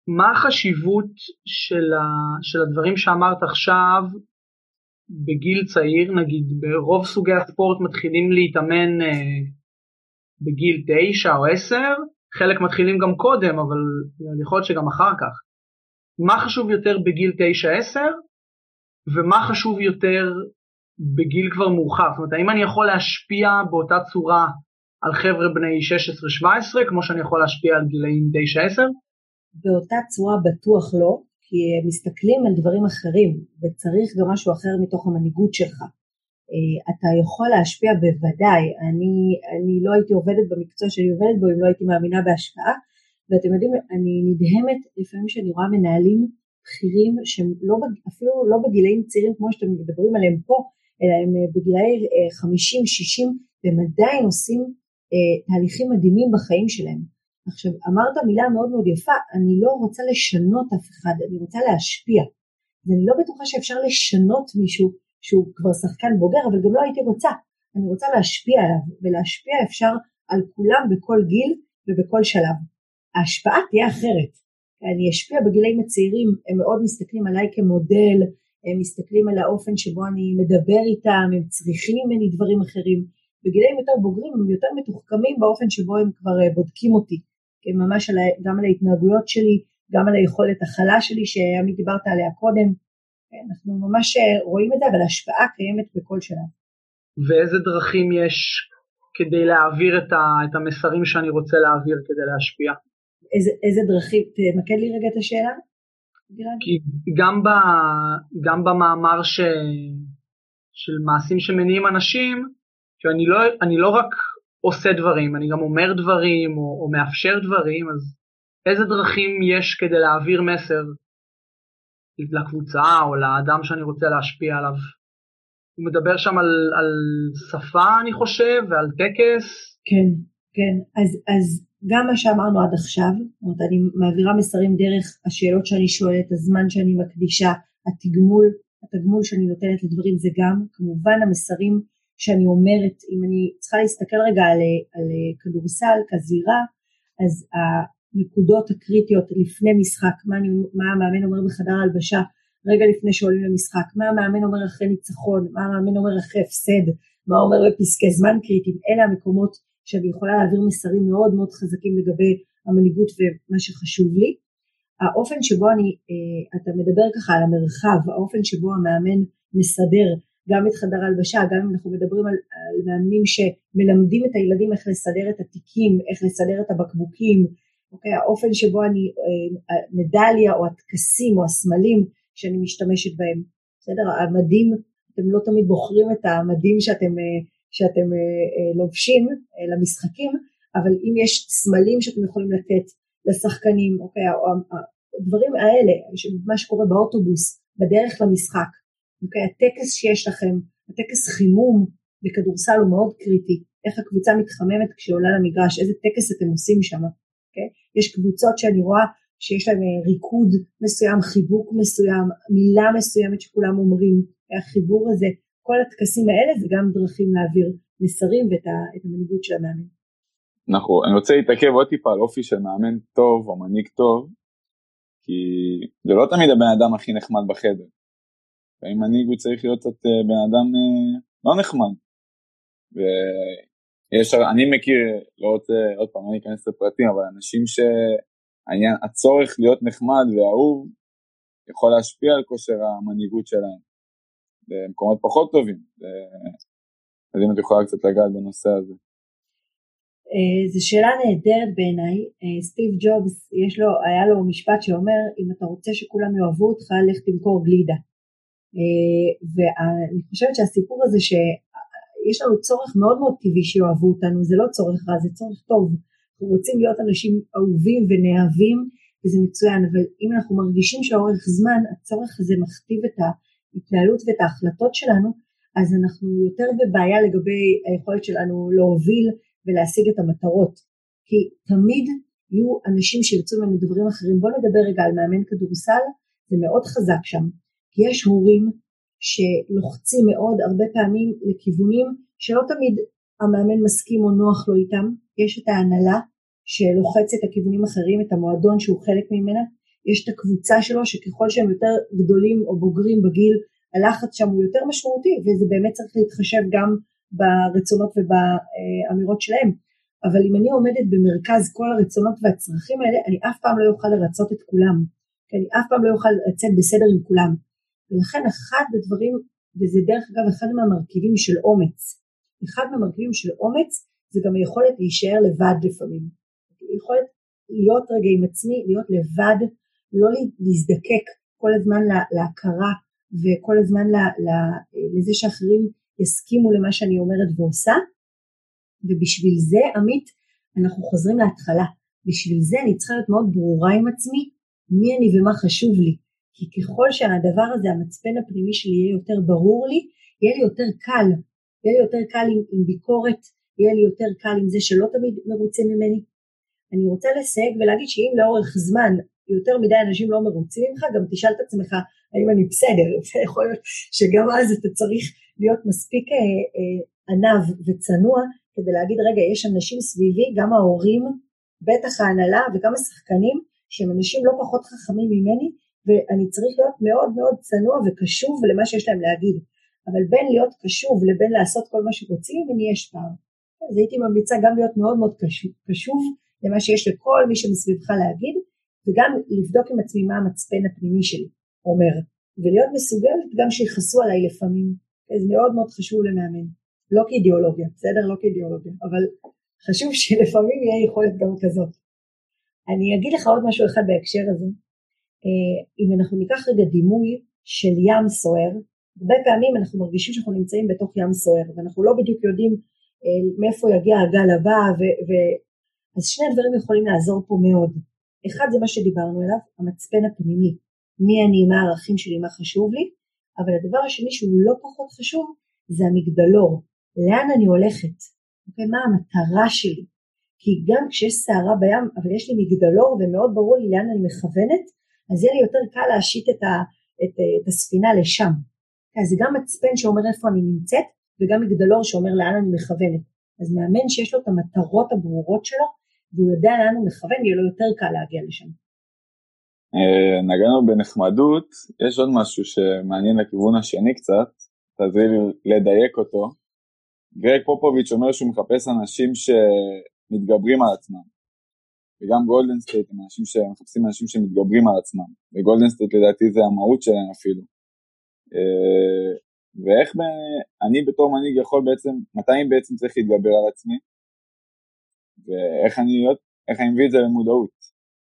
מה החשיבות של, ה, של הדברים שאמרת עכשיו בגיל צעיר, נגיד ברוב סוגי הספורט מתחילים להתאמן אה, בגיל תשע או עשר, חלק מתחילים גם קודם, אבל יכול להיות שגם אחר כך. מה חשוב יותר בגיל תשע עשר, ומה חשוב יותר בגיל כבר מאוחר? זאת אומרת, האם אני יכול להשפיע באותה צורה על חבר'ה בני 16-17, כמו שאני יכול להשפיע על גילאים 9-10? באותה צורה בטוח לא, כי הם מסתכלים על דברים אחרים, וצריך גם משהו אחר מתוך המנהיגות שלך. אה, אתה יכול להשפיע בוודאי, אני, אני לא הייתי עובדת במקצוע שאני עובדת בו אם לא הייתי מאמינה בהשפעה, ואתם יודעים, אני נדהמת לפעמים שאני רואה מנהלים בכירים שהם לא, אפילו לא בגילאים צעירים כמו שאתם מדברים עליהם פה, אלא הם אה, בגילאי 50-60, אה, והם עדיין עושים תהליכים מדהימים בחיים שלהם. עכשיו אמרת מילה מאוד מאוד יפה, אני לא רוצה לשנות אף אחד, אני רוצה להשפיע. ואני לא בטוחה שאפשר לשנות מישהו שהוא כבר שחקן בוגר, אבל גם לא הייתי רוצה. אני רוצה להשפיע עליו, ולהשפיע אפשר על כולם בכל גיל ובכל שלב. ההשפעה תהיה אחרת. אני אשפיע בגילאים הצעירים, הם מאוד מסתכלים עליי כמודל, הם מסתכלים על האופן שבו אני מדבר איתם, הם צריכים ממני דברים אחרים. בגילאים יותר בוגרים הם יותר מתוחכמים באופן שבו הם כבר אה, בודקים אותי. ממש על, גם על ההתנהגויות שלי, גם על היכולת הכלה שלי שעמית דיברת עליה קודם. אנחנו ממש אה, רואים את זה, אבל ההשפעה קיימת בכל שלב. ואיזה דרכים יש כדי להעביר את, ה, את המסרים שאני רוצה להעביר כדי להשפיע? איזה, איזה דרכים, תמקד לי רגע את השאלה. כי גם, ב, גם במאמר ש, של מעשים שמניעים אנשים, שאני לא, אני לא רק עושה דברים, אני גם אומר דברים או, או מאפשר דברים, אז איזה דרכים יש כדי להעביר מסר לקבוצה או לאדם שאני רוצה להשפיע עליו? הוא מדבר שם על, על שפה אני חושב ועל טקס. כן, כן, אז, אז גם מה שאמרנו עד עכשיו, זאת אומרת אני מעבירה מסרים דרך השאלות שאני שואלת, הזמן שאני מקדישה, התגמול, התגמול שאני נותנת לדברים זה גם כמובן המסרים שאני אומרת, אם אני צריכה להסתכל רגע על, על כדורסל כזירה, אז הנקודות הקריטיות לפני משחק, מה, אני, מה המאמן אומר בחדר ההלבשה רגע לפני שעולים למשחק, מה המאמן אומר אחרי ניצחון, מה המאמן אומר אחרי הפסד, מה אומר בפסקי זמן קריטיים, אלה המקומות שאני יכולה להעביר מסרים מאוד מאוד חזקים לגבי המנהיגות ומה שחשוב לי. האופן שבו אני, אה, אתה מדבר ככה על המרחב, האופן שבו המאמן מסדר גם את חדר ההלבשה, גם אם אנחנו מדברים על, על מאמנים שמלמדים את הילדים איך לסדר את התיקים, איך לסדר את הבקבוקים, אוקיי, האופן שבו אני, אה, מדליה או הטקסים או הסמלים שאני משתמשת בהם, בסדר? המדים, אתם לא תמיד בוחרים את המדים שאתם, אה, שאתם אה, לובשים למשחקים, אבל אם יש סמלים שאתם יכולים לתת לשחקנים, אוקיי, הדברים האלה, מה שקורה באוטובוס, בדרך למשחק, אוקיי, הטקס שיש לכם, הטקס חימום בכדורסל הוא מאוד קריטי, איך הקבוצה מתחממת כשעולה למגרש, איזה טקס אתם עושים שם, אוקיי? יש קבוצות שאני רואה שיש להם אה, ריקוד מסוים, חיבוק מסוים, מילה מסוימת שכולם אומרים, החיבור הזה, כל הטקסים האלה זה גם דרכים להעביר מסרים ואת המנהיגות של המאמן. נכון, אני רוצה להתעכב עוד טיפה על אופי של מאמן טוב או מנהיג טוב, כי זה לא תמיד הבן אדם הכי נחמד בחדר. לפעמים מנהיג הוא צריך להיות קצת אה, בן אדם אה, לא נחמד. ויש, אני מכיר, לא רוצה עוד פעם, אני אכנס לפרטים, אבל אנשים שהעניין, הצורך להיות נחמד ואהוב יכול להשפיע על כושר המנהיגות שלהם במקומות פחות טובים. אז אם את יכולה קצת לגעת בנושא הזה. אה, זו שאלה נהדרת בעיניי, אה, סטיב ג'ובס יש לו, היה לו משפט שאומר אם אתה רוצה שכולם יאהבו אותך לך תמכור גלידה אה, ואני חושבת שהסיפור הזה שיש לנו צורך מאוד מאוד טבעי שיאהבו אותנו זה לא צורך רע זה צורך טוב אנחנו רוצים להיות אנשים אהובים ונאהבים וזה מצוין אבל אם אנחנו מרגישים שלאורך זמן הצורך הזה מכתיב את ההתנהלות ואת ההחלטות שלנו אז אנחנו יותר בבעיה לגבי היכולת שלנו להוביל ולהשיג את המטרות. כי תמיד יהיו אנשים שירצו ממנו דברים אחרים. בואו נדבר רגע על מאמן כדורסל, זה מאוד חזק שם. יש הורים שלוחצים מאוד הרבה פעמים לכיוונים שלא תמיד המאמן מסכים או נוח לו איתם. יש את ההנהלה שלוחצת לכיוונים אחרים, את המועדון שהוא חלק ממנה. יש את הקבוצה שלו שככל שהם יותר גדולים או בוגרים בגיל, הלחץ שם הוא יותר משמעותי וזה באמת צריך להתחשב גם ברצונות ובאמירות שלהם. אבל אם אני עומדת במרכז כל הרצונות והצרכים האלה, אני אף פעם לא אוכל לרצות את כולם. כי אני אף פעם לא אוכל לצאת בסדר עם כולם. ולכן אחד הדברים, וזה דרך אגב אחד מהמרכיבים של אומץ, אחד מהמרכיבים של אומץ זה גם היכולת להישאר לבד לפעמים. יכולת להיות רגע עם עצמי, להיות לבד, לא להזדקק כל הזמן להכרה וכל הזמן לזה שאחרים יסכימו למה שאני אומרת ועושה, ובשביל זה, עמית, אנחנו חוזרים להתחלה. בשביל זה אני צריכה להיות מאוד ברורה עם עצמי, מי אני ומה חשוב לי. כי ככל שהדבר הזה, המצפן הפנימי שלי יהיה יותר ברור לי, יהיה לי יותר קל. יהיה לי יותר קל עם, עם ביקורת, יהיה לי יותר קל עם זה שלא תמיד מרוצים ממני. אני רוצה לסייג ולהגיד שאם לאורך זמן יותר מדי אנשים לא מרוצים ממך, גם תשאל את עצמך האם אני בסדר, [LAUGHS] ויכול להיות שגם אז אתה צריך להיות מספיק אה, אה, ענב וצנוע כדי להגיד רגע יש אנשים סביבי, גם ההורים, בטח ההנהלה וגם השחקנים שהם אנשים לא פחות חכמים ממני ואני צריך להיות מאוד מאוד צנוע וקשוב למה שיש להם להגיד. אבל בין להיות קשוב לבין לעשות כל מה שרוצים, אני יש פער. אז הייתי ממליצה גם להיות מאוד מאוד קשוב, קשוב למה שיש לכל מי שמסביבך להגיד, וגם לבדוק עם עצמי מה המצפן הפנימי שלי אומר, ולהיות מסוגלת גם שיכעסו עליי לפעמים, זה מאוד מאוד חשוב למאמן, לא כאידיאולוגיה, בסדר? לא כאידיאולוגיה, אבל חשוב שלפעמים יהיה יכולת גם כזאת. אני אגיד לך עוד משהו אחד בהקשר הזה, אם אנחנו ניקח רגע דימוי של ים סוער, הרבה פעמים אנחנו מרגישים שאנחנו נמצאים בתוך ים סוער, ואנחנו לא בדיוק יודעים אה, מאיפה יגיע הגל הבא, ו- ו- אז שני הדברים יכולים לעזור פה מאוד. אחד זה מה שדיברנו עליו, המצפן הפנימי, מי אני, מה הערכים שלי, מה חשוב לי, אבל הדבר השני שהוא לא פחות חשוב זה המגדלור, לאן אני הולכת, אוקיי, מה המטרה שלי, כי גם כשיש סערה בים אבל יש לי מגדלור ומאוד ברור לי לאן אני מכוונת, אז יהיה לי יותר קל להשית את, ה, את, את הספינה לשם. אז זה גם מצפן שאומר איפה אני נמצאת וגם מגדלור שאומר לאן אני מכוונת. אז מאמן שיש לו את המטרות הברורות שלו והוא יודע לאן הוא מכוון, יהיה לו יותר קל להגיע לשם. אה, נגענו בנחמדות, יש עוד משהו שמעניין לכיוון השני קצת, תעזרי לי לדייק אותו. גרג פופוביץ' אומר שהוא מחפש אנשים שמתגברים על עצמם. וגם גולדן סטייט הם אנשים שמחפשים אנשים שמתגברים על עצמם. וגולדן סטייט לדעתי זה המהות שלהם אפילו. אה, ואיך ב... אני בתור מנהיג יכול בעצם, מתי אני בעצם צריך להתגבר על עצמי? ואיך אני, אני מביא את זה למודעות.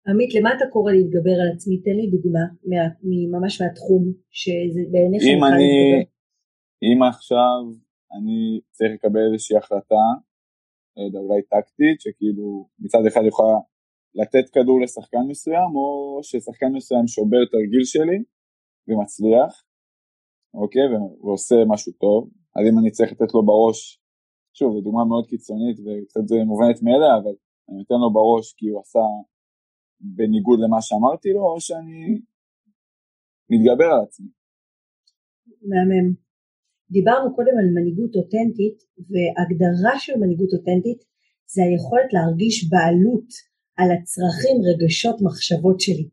עמית, למה אתה קורא להתגבר על עצמי? תן לי דוגמה, מה, ממש מהתחום, שזה בעיניך אם אני, אם עכשיו אני צריך לקבל איזושהי החלטה, לא יודע, אולי טקטית, שכאילו מצד אחד יכולה לתת כדור לשחקן מסוים, או ששחקן מסוים שובר תרגיל שלי ומצליח, אוקיי, ועושה משהו טוב, אז אם אני צריך לתת לו בראש, שוב, זו דוגמה מאוד קיצונית וקצת מובנת מאליה, אבל אני נותן לו בראש כי הוא עשה בניגוד למה שאמרתי לו, או שאני מתגבר על עצמי. מהמם. דיברנו קודם על מנהיגות אותנטית, והגדרה של מנהיגות אותנטית זה היכולת להרגיש בעלות על הצרכים, רגשות, מחשבות שלי.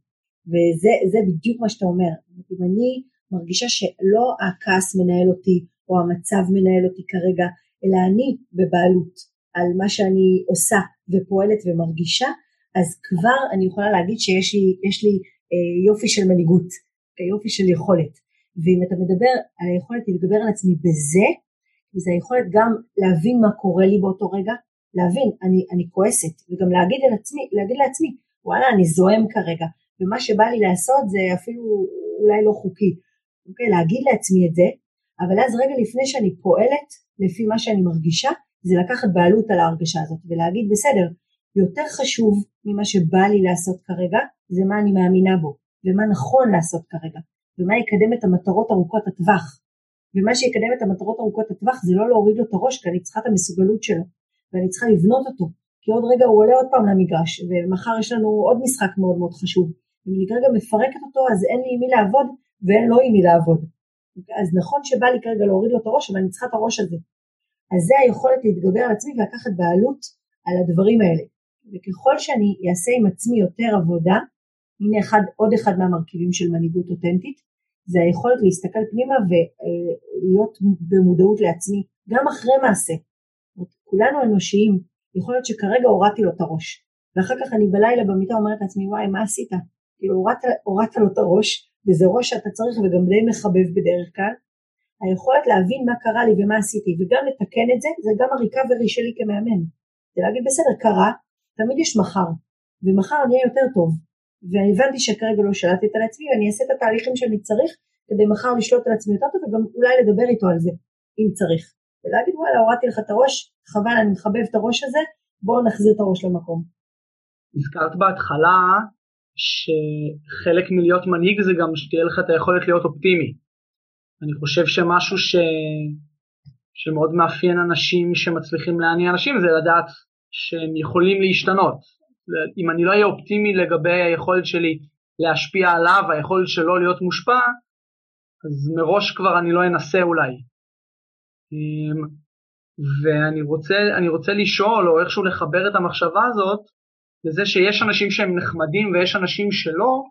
וזה בדיוק מה שאתה אומר. אם אני מרגישה שלא הכעס מנהל אותי, או המצב מנהל אותי כרגע, אלא אני בבעלות על מה שאני עושה ופועלת ומרגישה, אז כבר אני יכולה להגיד שיש לי, לי אה, יופי של מנהיגות, יופי של יכולת. ואם אתה מדבר על היכולת להתגבר על עצמי בזה, וזה היכולת גם להבין מה קורה לי באותו רגע, להבין, אני, אני כועסת, וגם להגיד לעצמי, להגיד לעצמי, וואלה, אני זועם כרגע, ומה שבא לי לעשות זה אפילו אולי לא חוקי. אוקיי, להגיד לעצמי את זה, אבל אז רגע לפני שאני פועלת, לפי מה שאני מרגישה, זה לקחת בעלות על ההרגשה הזאת, ולהגיד, בסדר, יותר חשוב ממה שבא לי לעשות כרגע, זה מה אני מאמינה בו, ומה נכון לעשות כרגע, ומה יקדם את המטרות ארוכות הטווח. ומה שיקדם את המטרות ארוכות הטווח זה לא להוריד לו את הראש, כי אני צריכה את המסוגלות שלו, ואני צריכה לבנות אותו, כי עוד רגע הוא עולה עוד פעם למגרש, ומחר יש לנו עוד משחק מאוד מאוד חשוב. אם אני כרגע מפרקת אותו, אז אין לי עם מי לעבוד, ואין לו עם מי לעבוד. אז נכון שבא לי כרגע להוריד לו את הראש, אבל אני צריכה את הראש הזה. אז זה היכולת להתגבר על עצמי ולקחת בעלות על הדברים האלה. וככל שאני אעשה עם עצמי יותר עבודה, הנה אחד, עוד אחד מהמרכיבים של מנהיגות אותנטית, זה היכולת להסתכל פנימה ולהיות במודעות לעצמי, גם אחרי מעשה. כולנו אנושיים, יכול להיות שכרגע הורדתי לו את הראש, ואחר כך אני בלילה במיטה אומרת לעצמי, וואי, מה עשית? כאילו הורדת, הורדת לו את הראש, וזה ראש שאתה צריך וגם די מחבב בדרך כלל. היכולת להבין מה קרה לי ומה עשיתי, וגם לתקן את זה, זה גם הריקאברי שלי כמאמן. זה להגיד, בסדר, קרה, תמיד יש מחר, ומחר אני אהיה יותר טוב, ואני הבנתי שכרגע לא שלטתי על עצמי ואני אעשה את התהליכים שאני צריך כדי מחר לשלוט על עצמי יותר טוב וגם אולי לדבר איתו על זה אם צריך. ולהגיד וואלה הורדתי לך את הראש, חבל אני מחבב את הראש הזה, בואו נחזיר את הראש למקום. הזכרת בהתחלה שחלק מלהיות מנהיג זה גם שתהיה לך את היכולת להיות אופטימי. אני חושב שמשהו ש... שמאוד מאפיין אנשים שמצליחים להניע אנשים זה לדעת שהם יכולים להשתנות. אם אני לא אהיה אופטימי לגבי היכולת שלי להשפיע עליו, היכולת שלו להיות מושפע, אז מראש כבר אני לא אנסה אולי. אמ, ואני רוצה, רוצה לשאול, או איכשהו לחבר את המחשבה הזאת, לזה שיש אנשים שהם נחמדים ויש אנשים שלא,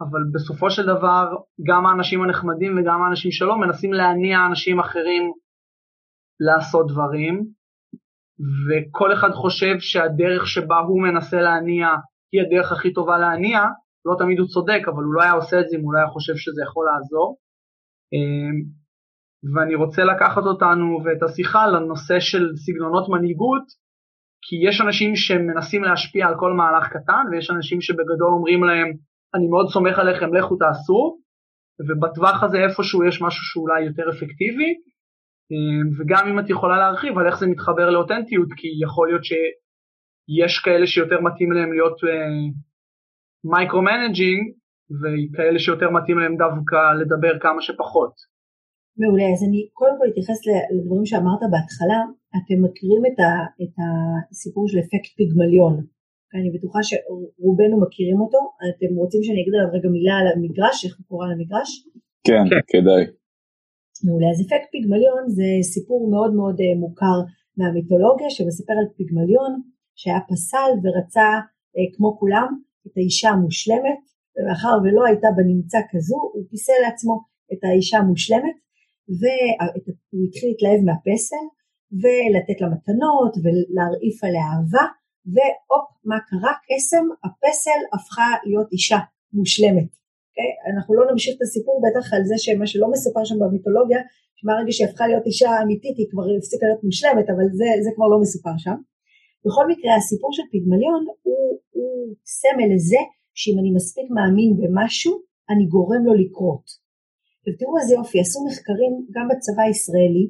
אבל בסופו של דבר גם האנשים הנחמדים וגם האנשים שלא מנסים להניע אנשים אחרים לעשות דברים, וכל אחד חושב שהדרך שבה הוא מנסה להניע היא הדרך הכי טובה להניע, לא תמיד הוא צודק, אבל הוא לא היה עושה את זה אם הוא לא היה חושב שזה יכול לעזור. ואני רוצה לקחת אותנו ואת השיחה לנושא של סגנונות מנהיגות, כי יש אנשים שמנסים להשפיע על כל מהלך קטן, ויש אנשים שבגדול אומרים להם, אני מאוד סומך עליכם, לכו תעשו, ובטווח הזה איפשהו יש משהו שאולי יותר אפקטיבי, אמ, וגם אם את יכולה להרחיב על איך זה מתחבר לאותנטיות, כי יכול להיות שיש כאלה שיותר מתאים להם להיות micro-managing, אה, וכאלה שיותר מתאים להם דווקא לדבר כמה שפחות. מעולה, אז אני קודם כל אתייחס לדברים שאמרת בהתחלה, אתם מכירים את, ה, את הסיפור של אפקט פיגמליון, אני בטוחה שרובנו מכירים אותו, אתם רוצים שאני אגיד עליו רגע מילה על המגרש, איך הוא קורא למגרש? כן, כן. כדאי. מעולה. אז אפקט פיגמליון זה סיפור מאוד מאוד אה, מוכר מהמיתולוגיה שמספר על פיגמליון שהיה פסל ורצה אה, כמו כולם את האישה המושלמת ומאחר ולא הייתה בנמצא כזו הוא פיסל לעצמו את האישה המושלמת והוא התחיל להתלהב מהפסל ולתת לה מתנות ולהרעיף עליה אהבה והופ מה קרה קסם הפסל הפכה להיות אישה מושלמת Okay? אוקיי? אנחנו לא נמשיך את הסיפור בטח על זה שמה שלא מסופר שם במיתולוגיה, שמהרגע שהיא הפכה להיות אישה אמיתית היא כבר הפסיקה להיות מושלמת, אבל זה, זה כבר לא מסופר שם. בכל מקרה הסיפור של פיגמליון הוא, הוא סמל לזה שאם אני מספיק מאמין במשהו, אני גורם לו לקרות. ותראו איזה יופי, עשו מחקרים גם בצבא הישראלי,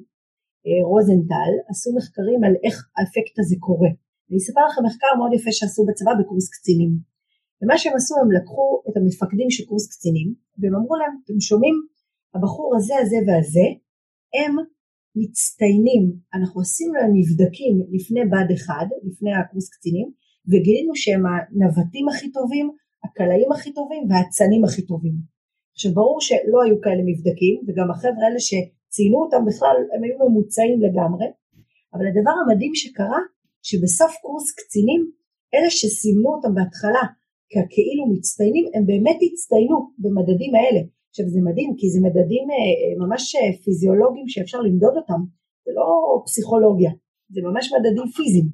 אה, רוזנטל, עשו מחקרים על איך האפקט הזה קורה. אני אספר לכם מחקר מאוד יפה שעשו בצבא בקורס קצינים. ומה שהם עשו הם לקחו את המפקדים של קורס קצינים והם אמרו להם אתם שומעים הבחור הזה הזה והזה הם מצטיינים אנחנו עשינו להם מבדקים לפני בד אחד לפני הקורס קצינים וגילינו שהם הנווטים הכי טובים הקלעים הכי טובים והאצנים הכי טובים עכשיו ברור שלא היו כאלה מבדקים וגם החבר'ה האלה שציינו אותם בכלל הם היו ממוצעים לגמרי אבל הדבר המדהים שקרה שבסוף קורס קצינים אלה שסימנו אותם בהתחלה ככאילו מצטיינים, הם באמת הצטיינו במדדים האלה. עכשיו זה מדהים כי זה מדדים אה, אה, ממש אה, פיזיולוגיים שאפשר למדוד אותם, זה לא פסיכולוגיה, זה ממש מדדים פיזיים.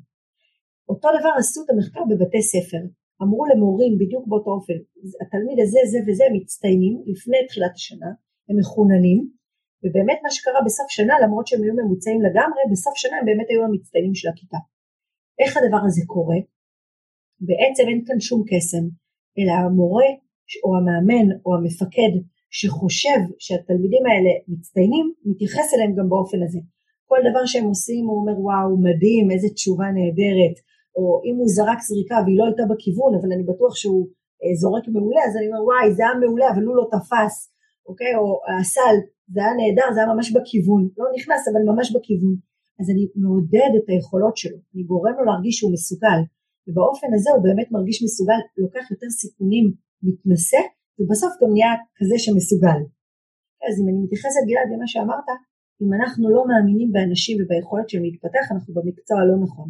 אותו דבר עשו את המחקר בבתי ספר, אמרו למורים בדיוק באותו אופן, התלמיד הזה, זה וזה מצטיינים לפני תחילת השנה, הם מחוננים, ובאמת מה שקרה בסוף שנה, למרות שהם היו ממוצעים לגמרי, בסוף שנה הם באמת היו המצטיינים של הכיתה. איך הדבר הזה קורה? בעצם אין כאן שום קסם, אלא המורה או המאמן או המפקד שחושב שהתלמידים האלה מצטיינים, מתייחס אליהם גם באופן הזה. כל דבר שהם עושים הוא אומר וואו מדהים איזה תשובה נהדרת, או אם הוא זרק זריקה והיא לא הייתה בכיוון אבל אני בטוח שהוא אה, זורק מעולה אז אני אומר וואי זה היה מעולה אבל הוא לא תפס, אוקיי, או הסל זה היה נהדר זה היה ממש בכיוון, לא נכנס אבל ממש בכיוון, אז אני מעודד את היכולות שלו, אני גורם לו להרגיש שהוא מסוגל, ובאופן הזה הוא באמת מרגיש מסוגל, לוקח יותר סיכונים, מתנשא ובסוף גם נהיה כזה שמסוגל. אז אם אני מתייחסת גלעד למה שאמרת, אם אנחנו לא מאמינים באנשים וביכולת שלהם להתפתח, אנחנו במקצוע הלא נכון.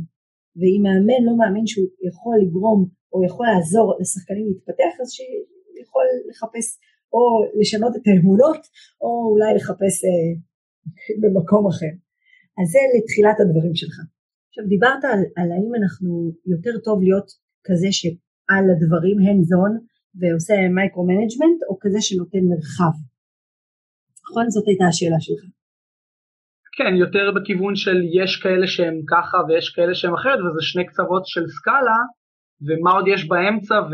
ואם מאמן לא מאמין שהוא יכול לגרום או יכול לעזור לשחקנים להתפתח, אז שיכול לחפש או לשנות את האמונות, או אולי לחפש אה, [LAUGHS] במקום אחר. אז זה לתחילת הדברים שלך. עכשיו דיברת על, על האם אנחנו יותר טוב להיות כזה שעל הדברים hands on ועושה micro-management, או כזה שנותן מרחב. נכון? זאת הייתה השאלה שלך. כן, יותר בכיוון של יש כאלה שהם ככה ויש כאלה שהם אחרת, וזה שני קצוות של סקאלה, ומה עוד יש באמצע ו...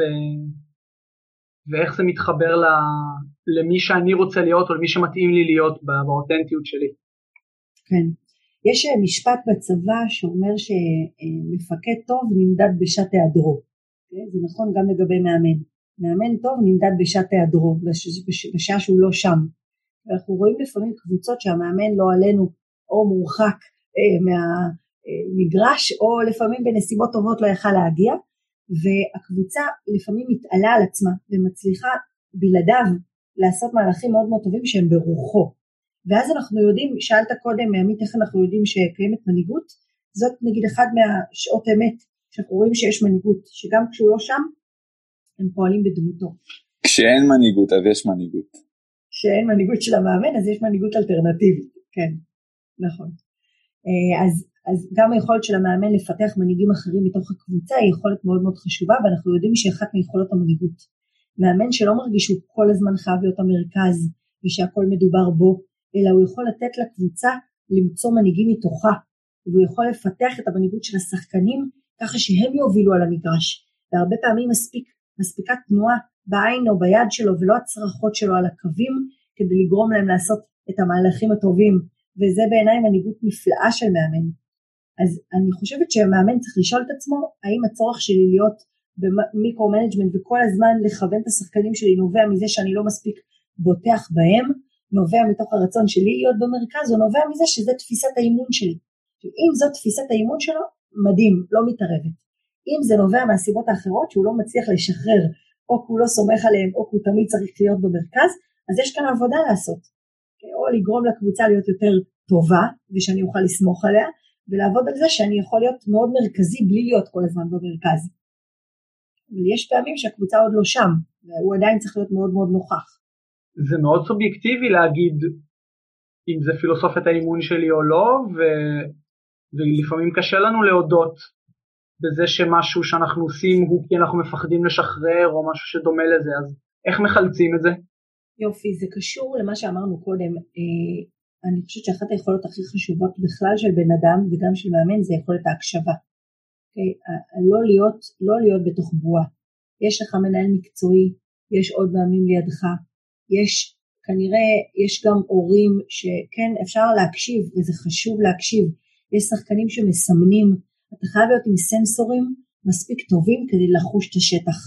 ואיך זה מתחבר ל... למי שאני רוצה להיות או למי שמתאים לי להיות באותנטיות שלי. כן. יש אה, משפט בצבא שאומר שמפקד טוב נמדד בשעת היעדרו. כן? זה נכון גם לגבי מאמן. מאמן טוב נמדד בשעת היעדרו, בשעה שהוא לא שם. ואנחנו רואים לפעמים קבוצות שהמאמן לא עלינו או מורחק אה, מהמגרש או לפעמים בנסיבות טובות לא יכל להגיע והקבוצה לפעמים מתעלה על עצמה ומצליחה בלעדיו לעשות מהלכים מאוד מאוד טובים שהם ברוחו ואז אנחנו יודעים, שאלת קודם עמית איך אנחנו יודעים שקיימת מנהיגות זאת נגיד אחת מהשעות אמת שאנחנו רואים שיש מנהיגות שגם כשהוא לא שם הם פועלים בדמותו. כשאין מנהיגות אז יש מנהיגות. כשאין מנהיגות של המאמן אז יש מנהיגות אלטרנטיבית, כן, נכון. אה, אז, אז גם היכולת של המאמן לפתח מנהיגים אחרים מתוך הקבוצה היא יכולת מאוד מאוד חשובה ואנחנו יודעים שהיא אחת מיכולות המנהיגות. מאמן שלא מרגיש שהוא כל הזמן חייב להיות המרכז ושהכל מדובר בו, אלא הוא יכול לתת לקבוצה למצוא מנהיגים מתוכה והוא יכול לפתח את המנהיגות של השחקנים ככה שהם יובילו על המגרש והרבה פעמים מספיק מספיקה תנועה בעין או ביד שלו ולא הצרחות שלו על הקווים כדי לגרום להם לעשות את המהלכים הטובים וזה בעיניי מנהיגות נפלאה של מאמן. אז אני חושבת שהמאמן צריך לשאול את עצמו האם הצורך שלי להיות ב micro-management וכל הזמן לכוון את השחקנים שלי נובע מזה שאני לא מספיק בוטח בהם, נובע מתוך הרצון שלי להיות במרכז או נובע מזה שזה תפיסת האימון שלי. אם זאת תפיסת האימון שלו, מדהים, לא מתערבת. אם זה נובע מהסיבות האחרות שהוא לא מצליח לשחרר או כי הוא לא סומך עליהם או כי הוא תמיד צריך להיות במרכז, אז יש כאן עבודה לעשות. או לגרום לקבוצה להיות יותר טובה ושאני אוכל לסמוך עליה, ולעבוד על זה שאני יכול להיות מאוד מרכזי בלי להיות כל הזמן במרכז. אבל יש פעמים שהקבוצה עוד לא שם, והוא עדיין צריך להיות מאוד מאוד נוכח. זה מאוד סובייקטיבי להגיד אם זה פילוסופיית האימון שלי או לא, ו... ולפעמים קשה לנו להודות בזה שמשהו שאנחנו עושים הוא כי אנחנו מפחדים לשחרר או משהו שדומה לזה, אז איך מחלצים את זה? יופי, זה קשור למה שאמרנו קודם. אה, אני חושבת שאחת היכולות הכי חשובות בכלל של בן אדם וגם של מאמן זה יכולת ההקשבה. Okay? אוקיי? לא, להיות, לא להיות בתוך בועה. יש לך מנהל מקצועי, יש עוד מאמנים לידך, יש כנראה, יש גם הורים שכן אפשר להקשיב וזה חשוב להקשיב. יש שחקנים שמסמנים אתה חייב להיות עם סנסורים מספיק טובים כדי לחוש את השטח.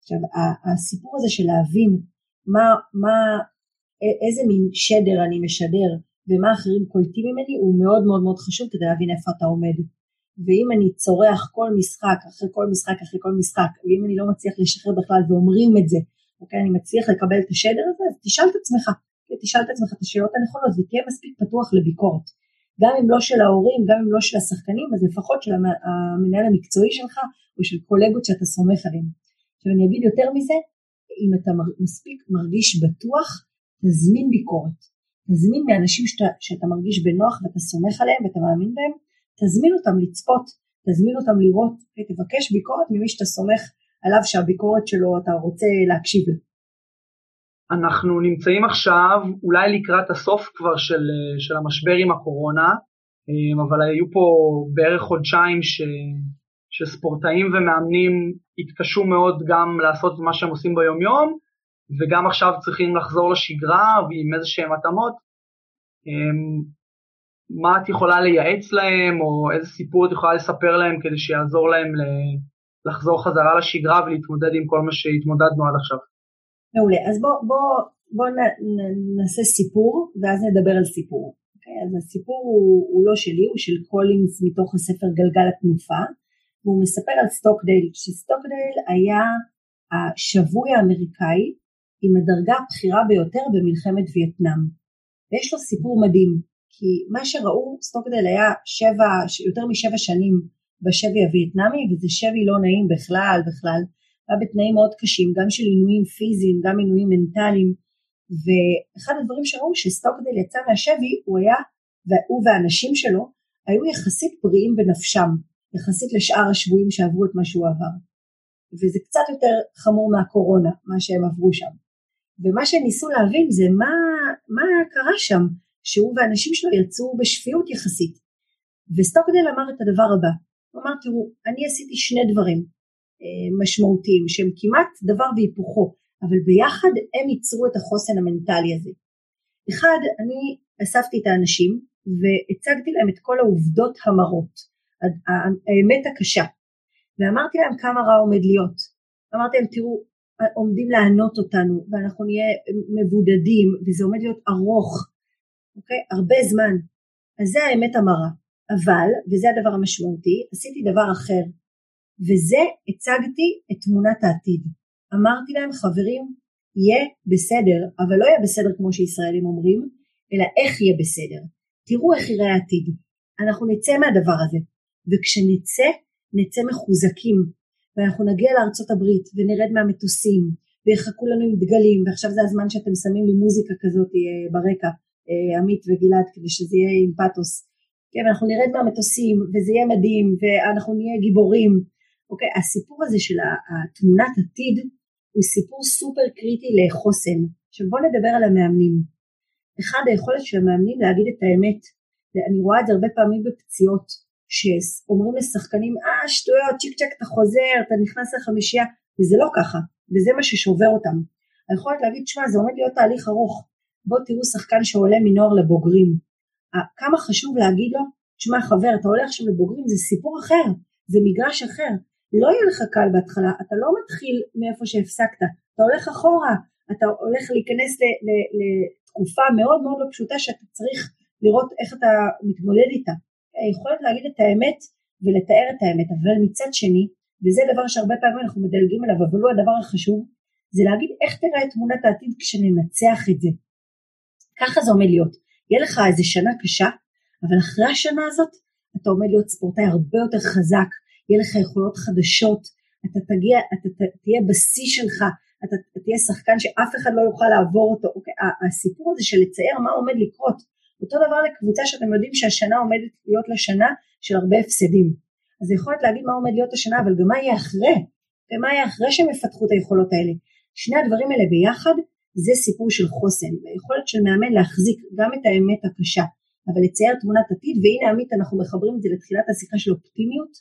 עכשיו הסיפור הזה של להבין מה, מה, איזה מין שדר אני משדר ומה אחרים קולטים ממני הוא מאוד מאוד מאוד חשוב כדי להבין איפה אתה עומד. ואם אני צורח כל משחק אחרי כל משחק אחרי כל משחק ואם אני לא מצליח לשחרר בכלל ואומרים את זה, אוקיי, אני מצליח לקבל את השדר הזה אז תשאל את עצמך, תשאל את עצמך את השאלות הנכונות ותהיה מספיק פתוח לביקורת. גם אם לא של ההורים, גם אם לא של השחקנים, אז לפחות של המנהל המקצועי שלך או של קולגות שאתה סומך עליהם. עכשיו אני אגיד יותר מזה, אם אתה מספיק מרגיש בטוח, תזמין ביקורת. תזמין מאנשים שאתה, שאתה מרגיש בנוח ואתה סומך עליהם ואתה מאמין בהם, תזמין אותם לצפות, תזמין אותם לראות, תבקש ביקורת ממי שאתה סומך עליו שהביקורת שלו אתה רוצה להקשיב לה. אנחנו נמצאים עכשיו אולי לקראת הסוף כבר של, של המשבר עם הקורונה, אבל היו פה בערך חודשיים ש, שספורטאים ומאמנים התקשו מאוד גם לעשות מה שהם עושים ביומיום, וגם עכשיו צריכים לחזור לשגרה ועם איזה שהם התאמות. מה את יכולה לייעץ להם, או איזה סיפור את יכולה לספר להם כדי שיעזור להם לחזור חזרה לשגרה ולהתמודד עם כל מה שהתמודדנו עד עכשיו? מעולה, אז בואו בוא, בוא נעשה סיפור ואז נדבר על סיפור. אוקיי? אז הסיפור הוא, הוא לא שלי, הוא של קולינס מתוך הספר גלגל התנופה, והוא מספר על סטוקדייל, שסטוקדייל היה השבוי האמריקאי עם הדרגה הבכירה ביותר במלחמת וייטנאם. ויש לו סיפור מדהים, כי מה שראו, סטוקדייל היה שבע, יותר משבע שנים בשבי הווייטנאמי, וזה שבי לא נעים בכלל בכלל, היה בתנאים מאוד קשים, גם של עינויים פיזיים, גם עינויים מנטליים, ואחד הדברים שראו שסטוקדל יצא מהשבי, הוא היה, והוא והאנשים שלו, היו יחסית בריאים בנפשם, יחסית לשאר השבויים שעברו את מה שהוא עבר. וזה קצת יותר חמור מהקורונה, מה שהם עברו שם. ומה שהם ניסו להבין זה מה, מה קרה שם, שהוא והאנשים שלו יצאו בשפיות יחסית. וסטוקדל אמר את הדבר הבא, הוא אמר תראו, אני עשיתי שני דברים, אה, משמעותיים שהם כמעט דבר והיפוכו אבל ביחד הם ייצרו את החוסן המנטלי הזה. אחד אני אספתי את האנשים והצגתי להם את כל העובדות המרות האמת הקשה. ואמרתי להם כמה רע עומד להיות. אמרתי להם תראו עומדים לענות אותנו ואנחנו נהיה מבודדים וזה עומד להיות ארוך אוקיי? הרבה זמן. אז זה האמת המרה. אבל וזה הדבר המשמעותי עשיתי דבר אחר. וזה הצגתי את תמונת העתיד. אמרתי להם חברים יהיה בסדר אבל לא יהיה בסדר כמו שישראלים אומרים אלא איך יהיה בסדר. תראו איך יראה העתיד. אנחנו נצא מהדבר הזה וכשנצא נצא מחוזקים ואנחנו נגיע לארצות הברית ונרד מהמטוסים ויחכו לנו עם דגלים ועכשיו זה הזמן שאתם שמים לי מוזיקה כזאת אה, ברקע אה, עמית וגלעד כדי שזה יהיה עם פאתוס כן, אנחנו נרד מהמטוסים וזה יהיה מדהים ואנחנו נהיה גיבורים אוקיי, הסיפור הזה של התמונת עתיד הוא סיפור סופר קריטי לחוסן. עכשיו בואו נדבר על המאמנים. אחד היכולת של המאמנים להגיד את האמת, ואני רואה את זה הרבה פעמים בפציעות, שאומרים לשחקנים, אה שטויות, צ'יק צ'ק אתה חוזר, אתה נכנס לחמישייה, וזה לא ככה, וזה מה ששובר אותם. היכולת להגיד, שמע זה עומד להיות תהליך ארוך, בואו תראו שחקן שעולה מנוער לבוגרים. כמה חשוב להגיד לו, תשמע חבר, אתה עולה עכשיו לבוגרים, זה סיפור אחר, זה מגרש אחר, לא יהיה לך קל בהתחלה, אתה לא מתחיל מאיפה שהפסקת, אתה הולך אחורה, אתה הולך להיכנס לתקופה מאוד מאוד לא פשוטה שאתה צריך לראות איך אתה מתמודד איתה. היכולת להגיד את האמת ולתאר את האמת, אבל מצד שני, וזה דבר שהרבה פעמים אנחנו מדלגים עליו, אבל הוא הדבר החשוב, זה להגיד איך תראה את תמונת העתיד כשננצח את זה. ככה זה עומד להיות. יהיה לך איזה שנה קשה, אבל אחרי השנה הזאת אתה עומד להיות ספורטאי הרבה יותר חזק, יהיה לך יכולות חדשות, אתה תגיע, אתה תהיה בשיא שלך, אתה תהיה שחקן שאף אחד לא יוכל לעבור אותו, אוקיי, הסיפור הזה של לצייר מה עומד לקרות, אותו דבר לקבוצה שאתם יודעים שהשנה עומדת להיות לה שנה של הרבה הפסדים, אז יכולת להגיד מה עומד להיות השנה, אבל גם מה יהיה אחרי, ומה יהיה אחרי שהם יפתחו את היכולות האלה, שני הדברים האלה ביחד זה סיפור של חוסן, והיכולת של מאמן להחזיק גם את האמת הקשה, אבל לצייר תמונת עתיד, והנה עמית אנחנו מחברים את זה לתחילת השיחה של אופטימיות,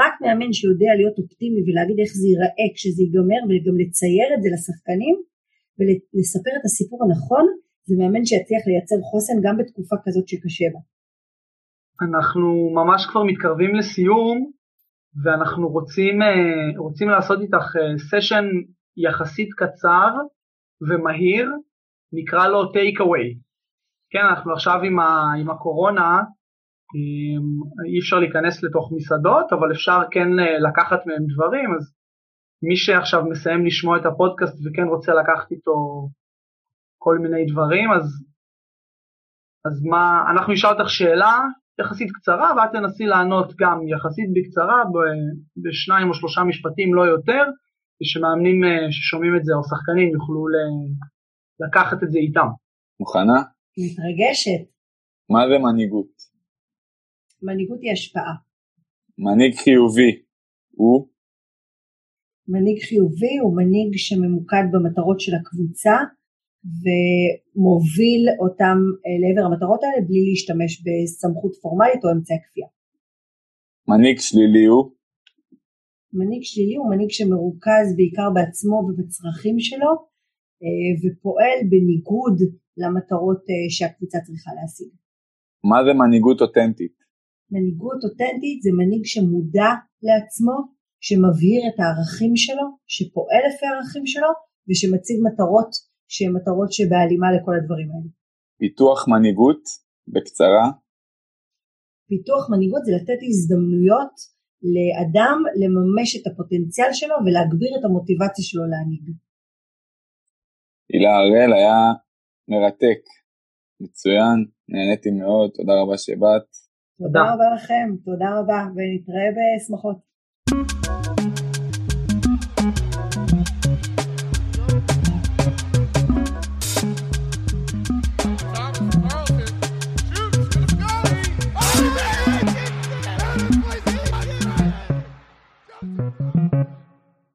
רק מאמן שיודע להיות אופטימי ולהגיד איך זה ייראה כשזה ייגמר וגם לצייר את זה לשחקנים ולספר את הסיפור הנכון, זה מאמן שיצליח לייצר חוסן גם בתקופה כזאת שקשה בה. אנחנו ממש כבר מתקרבים לסיום ואנחנו רוצים, אה, רוצים לעשות איתך סשן אה, יחסית קצר ומהיר, נקרא לו טייק אווי. כן, אנחנו עכשיו עם, ה, עם הקורונה אי אפשר להיכנס לתוך מסעדות, אבל אפשר כן אה, לקחת מהם דברים, אז מי שעכשיו מסיים לשמוע את הפודקאסט וכן רוצה לקחת איתו כל מיני דברים, אז, אז מה, אנחנו נשאל אותך שאלה יחסית קצרה, ואת תנסי לענות גם יחסית בקצרה, בשניים או שלושה משפטים, לא יותר, ושמאמנים אה, ששומעים את זה, או שחקנים, יוכלו לקחת את זה איתם. מוכנה? מתרגשת. מה זה מנהיגות? מנהיגות היא השפעה. מנהיג חיובי הוא? מנהיג חיובי הוא מנהיג שממוקד במטרות של הקבוצה ומוביל אותם אה, לעבר המטרות האלה בלי להשתמש בסמכות פורמלית או אמצעי כפייה. מנהיג שלילי הוא? מנהיג שלילי הוא מנהיג שמרוכז בעיקר בעצמו ובצרכים שלו אה, ופועל בניגוד למטרות אה, שהקבוצה צריכה להשיג. מה זה מנהיגות אותנטית? מנהיגות אותנטית זה מנהיג שמודע לעצמו, שמבהיר את הערכים שלו, שפועל לפי הערכים שלו ושמציב מטרות שהן מטרות שבהלימה לכל הדברים האלה. פיתוח מנהיגות, בקצרה. פיתוח מנהיגות זה לתת הזדמנויות לאדם לממש את הפוטנציאל שלו ולהגביר את המוטיבציה שלו להנהיג. הילה הראל היה מרתק, מצוין, נהניתי מאוד, תודה רבה שבאת. תודה רבה לכם, תודה רבה, ונתראה בשמחות.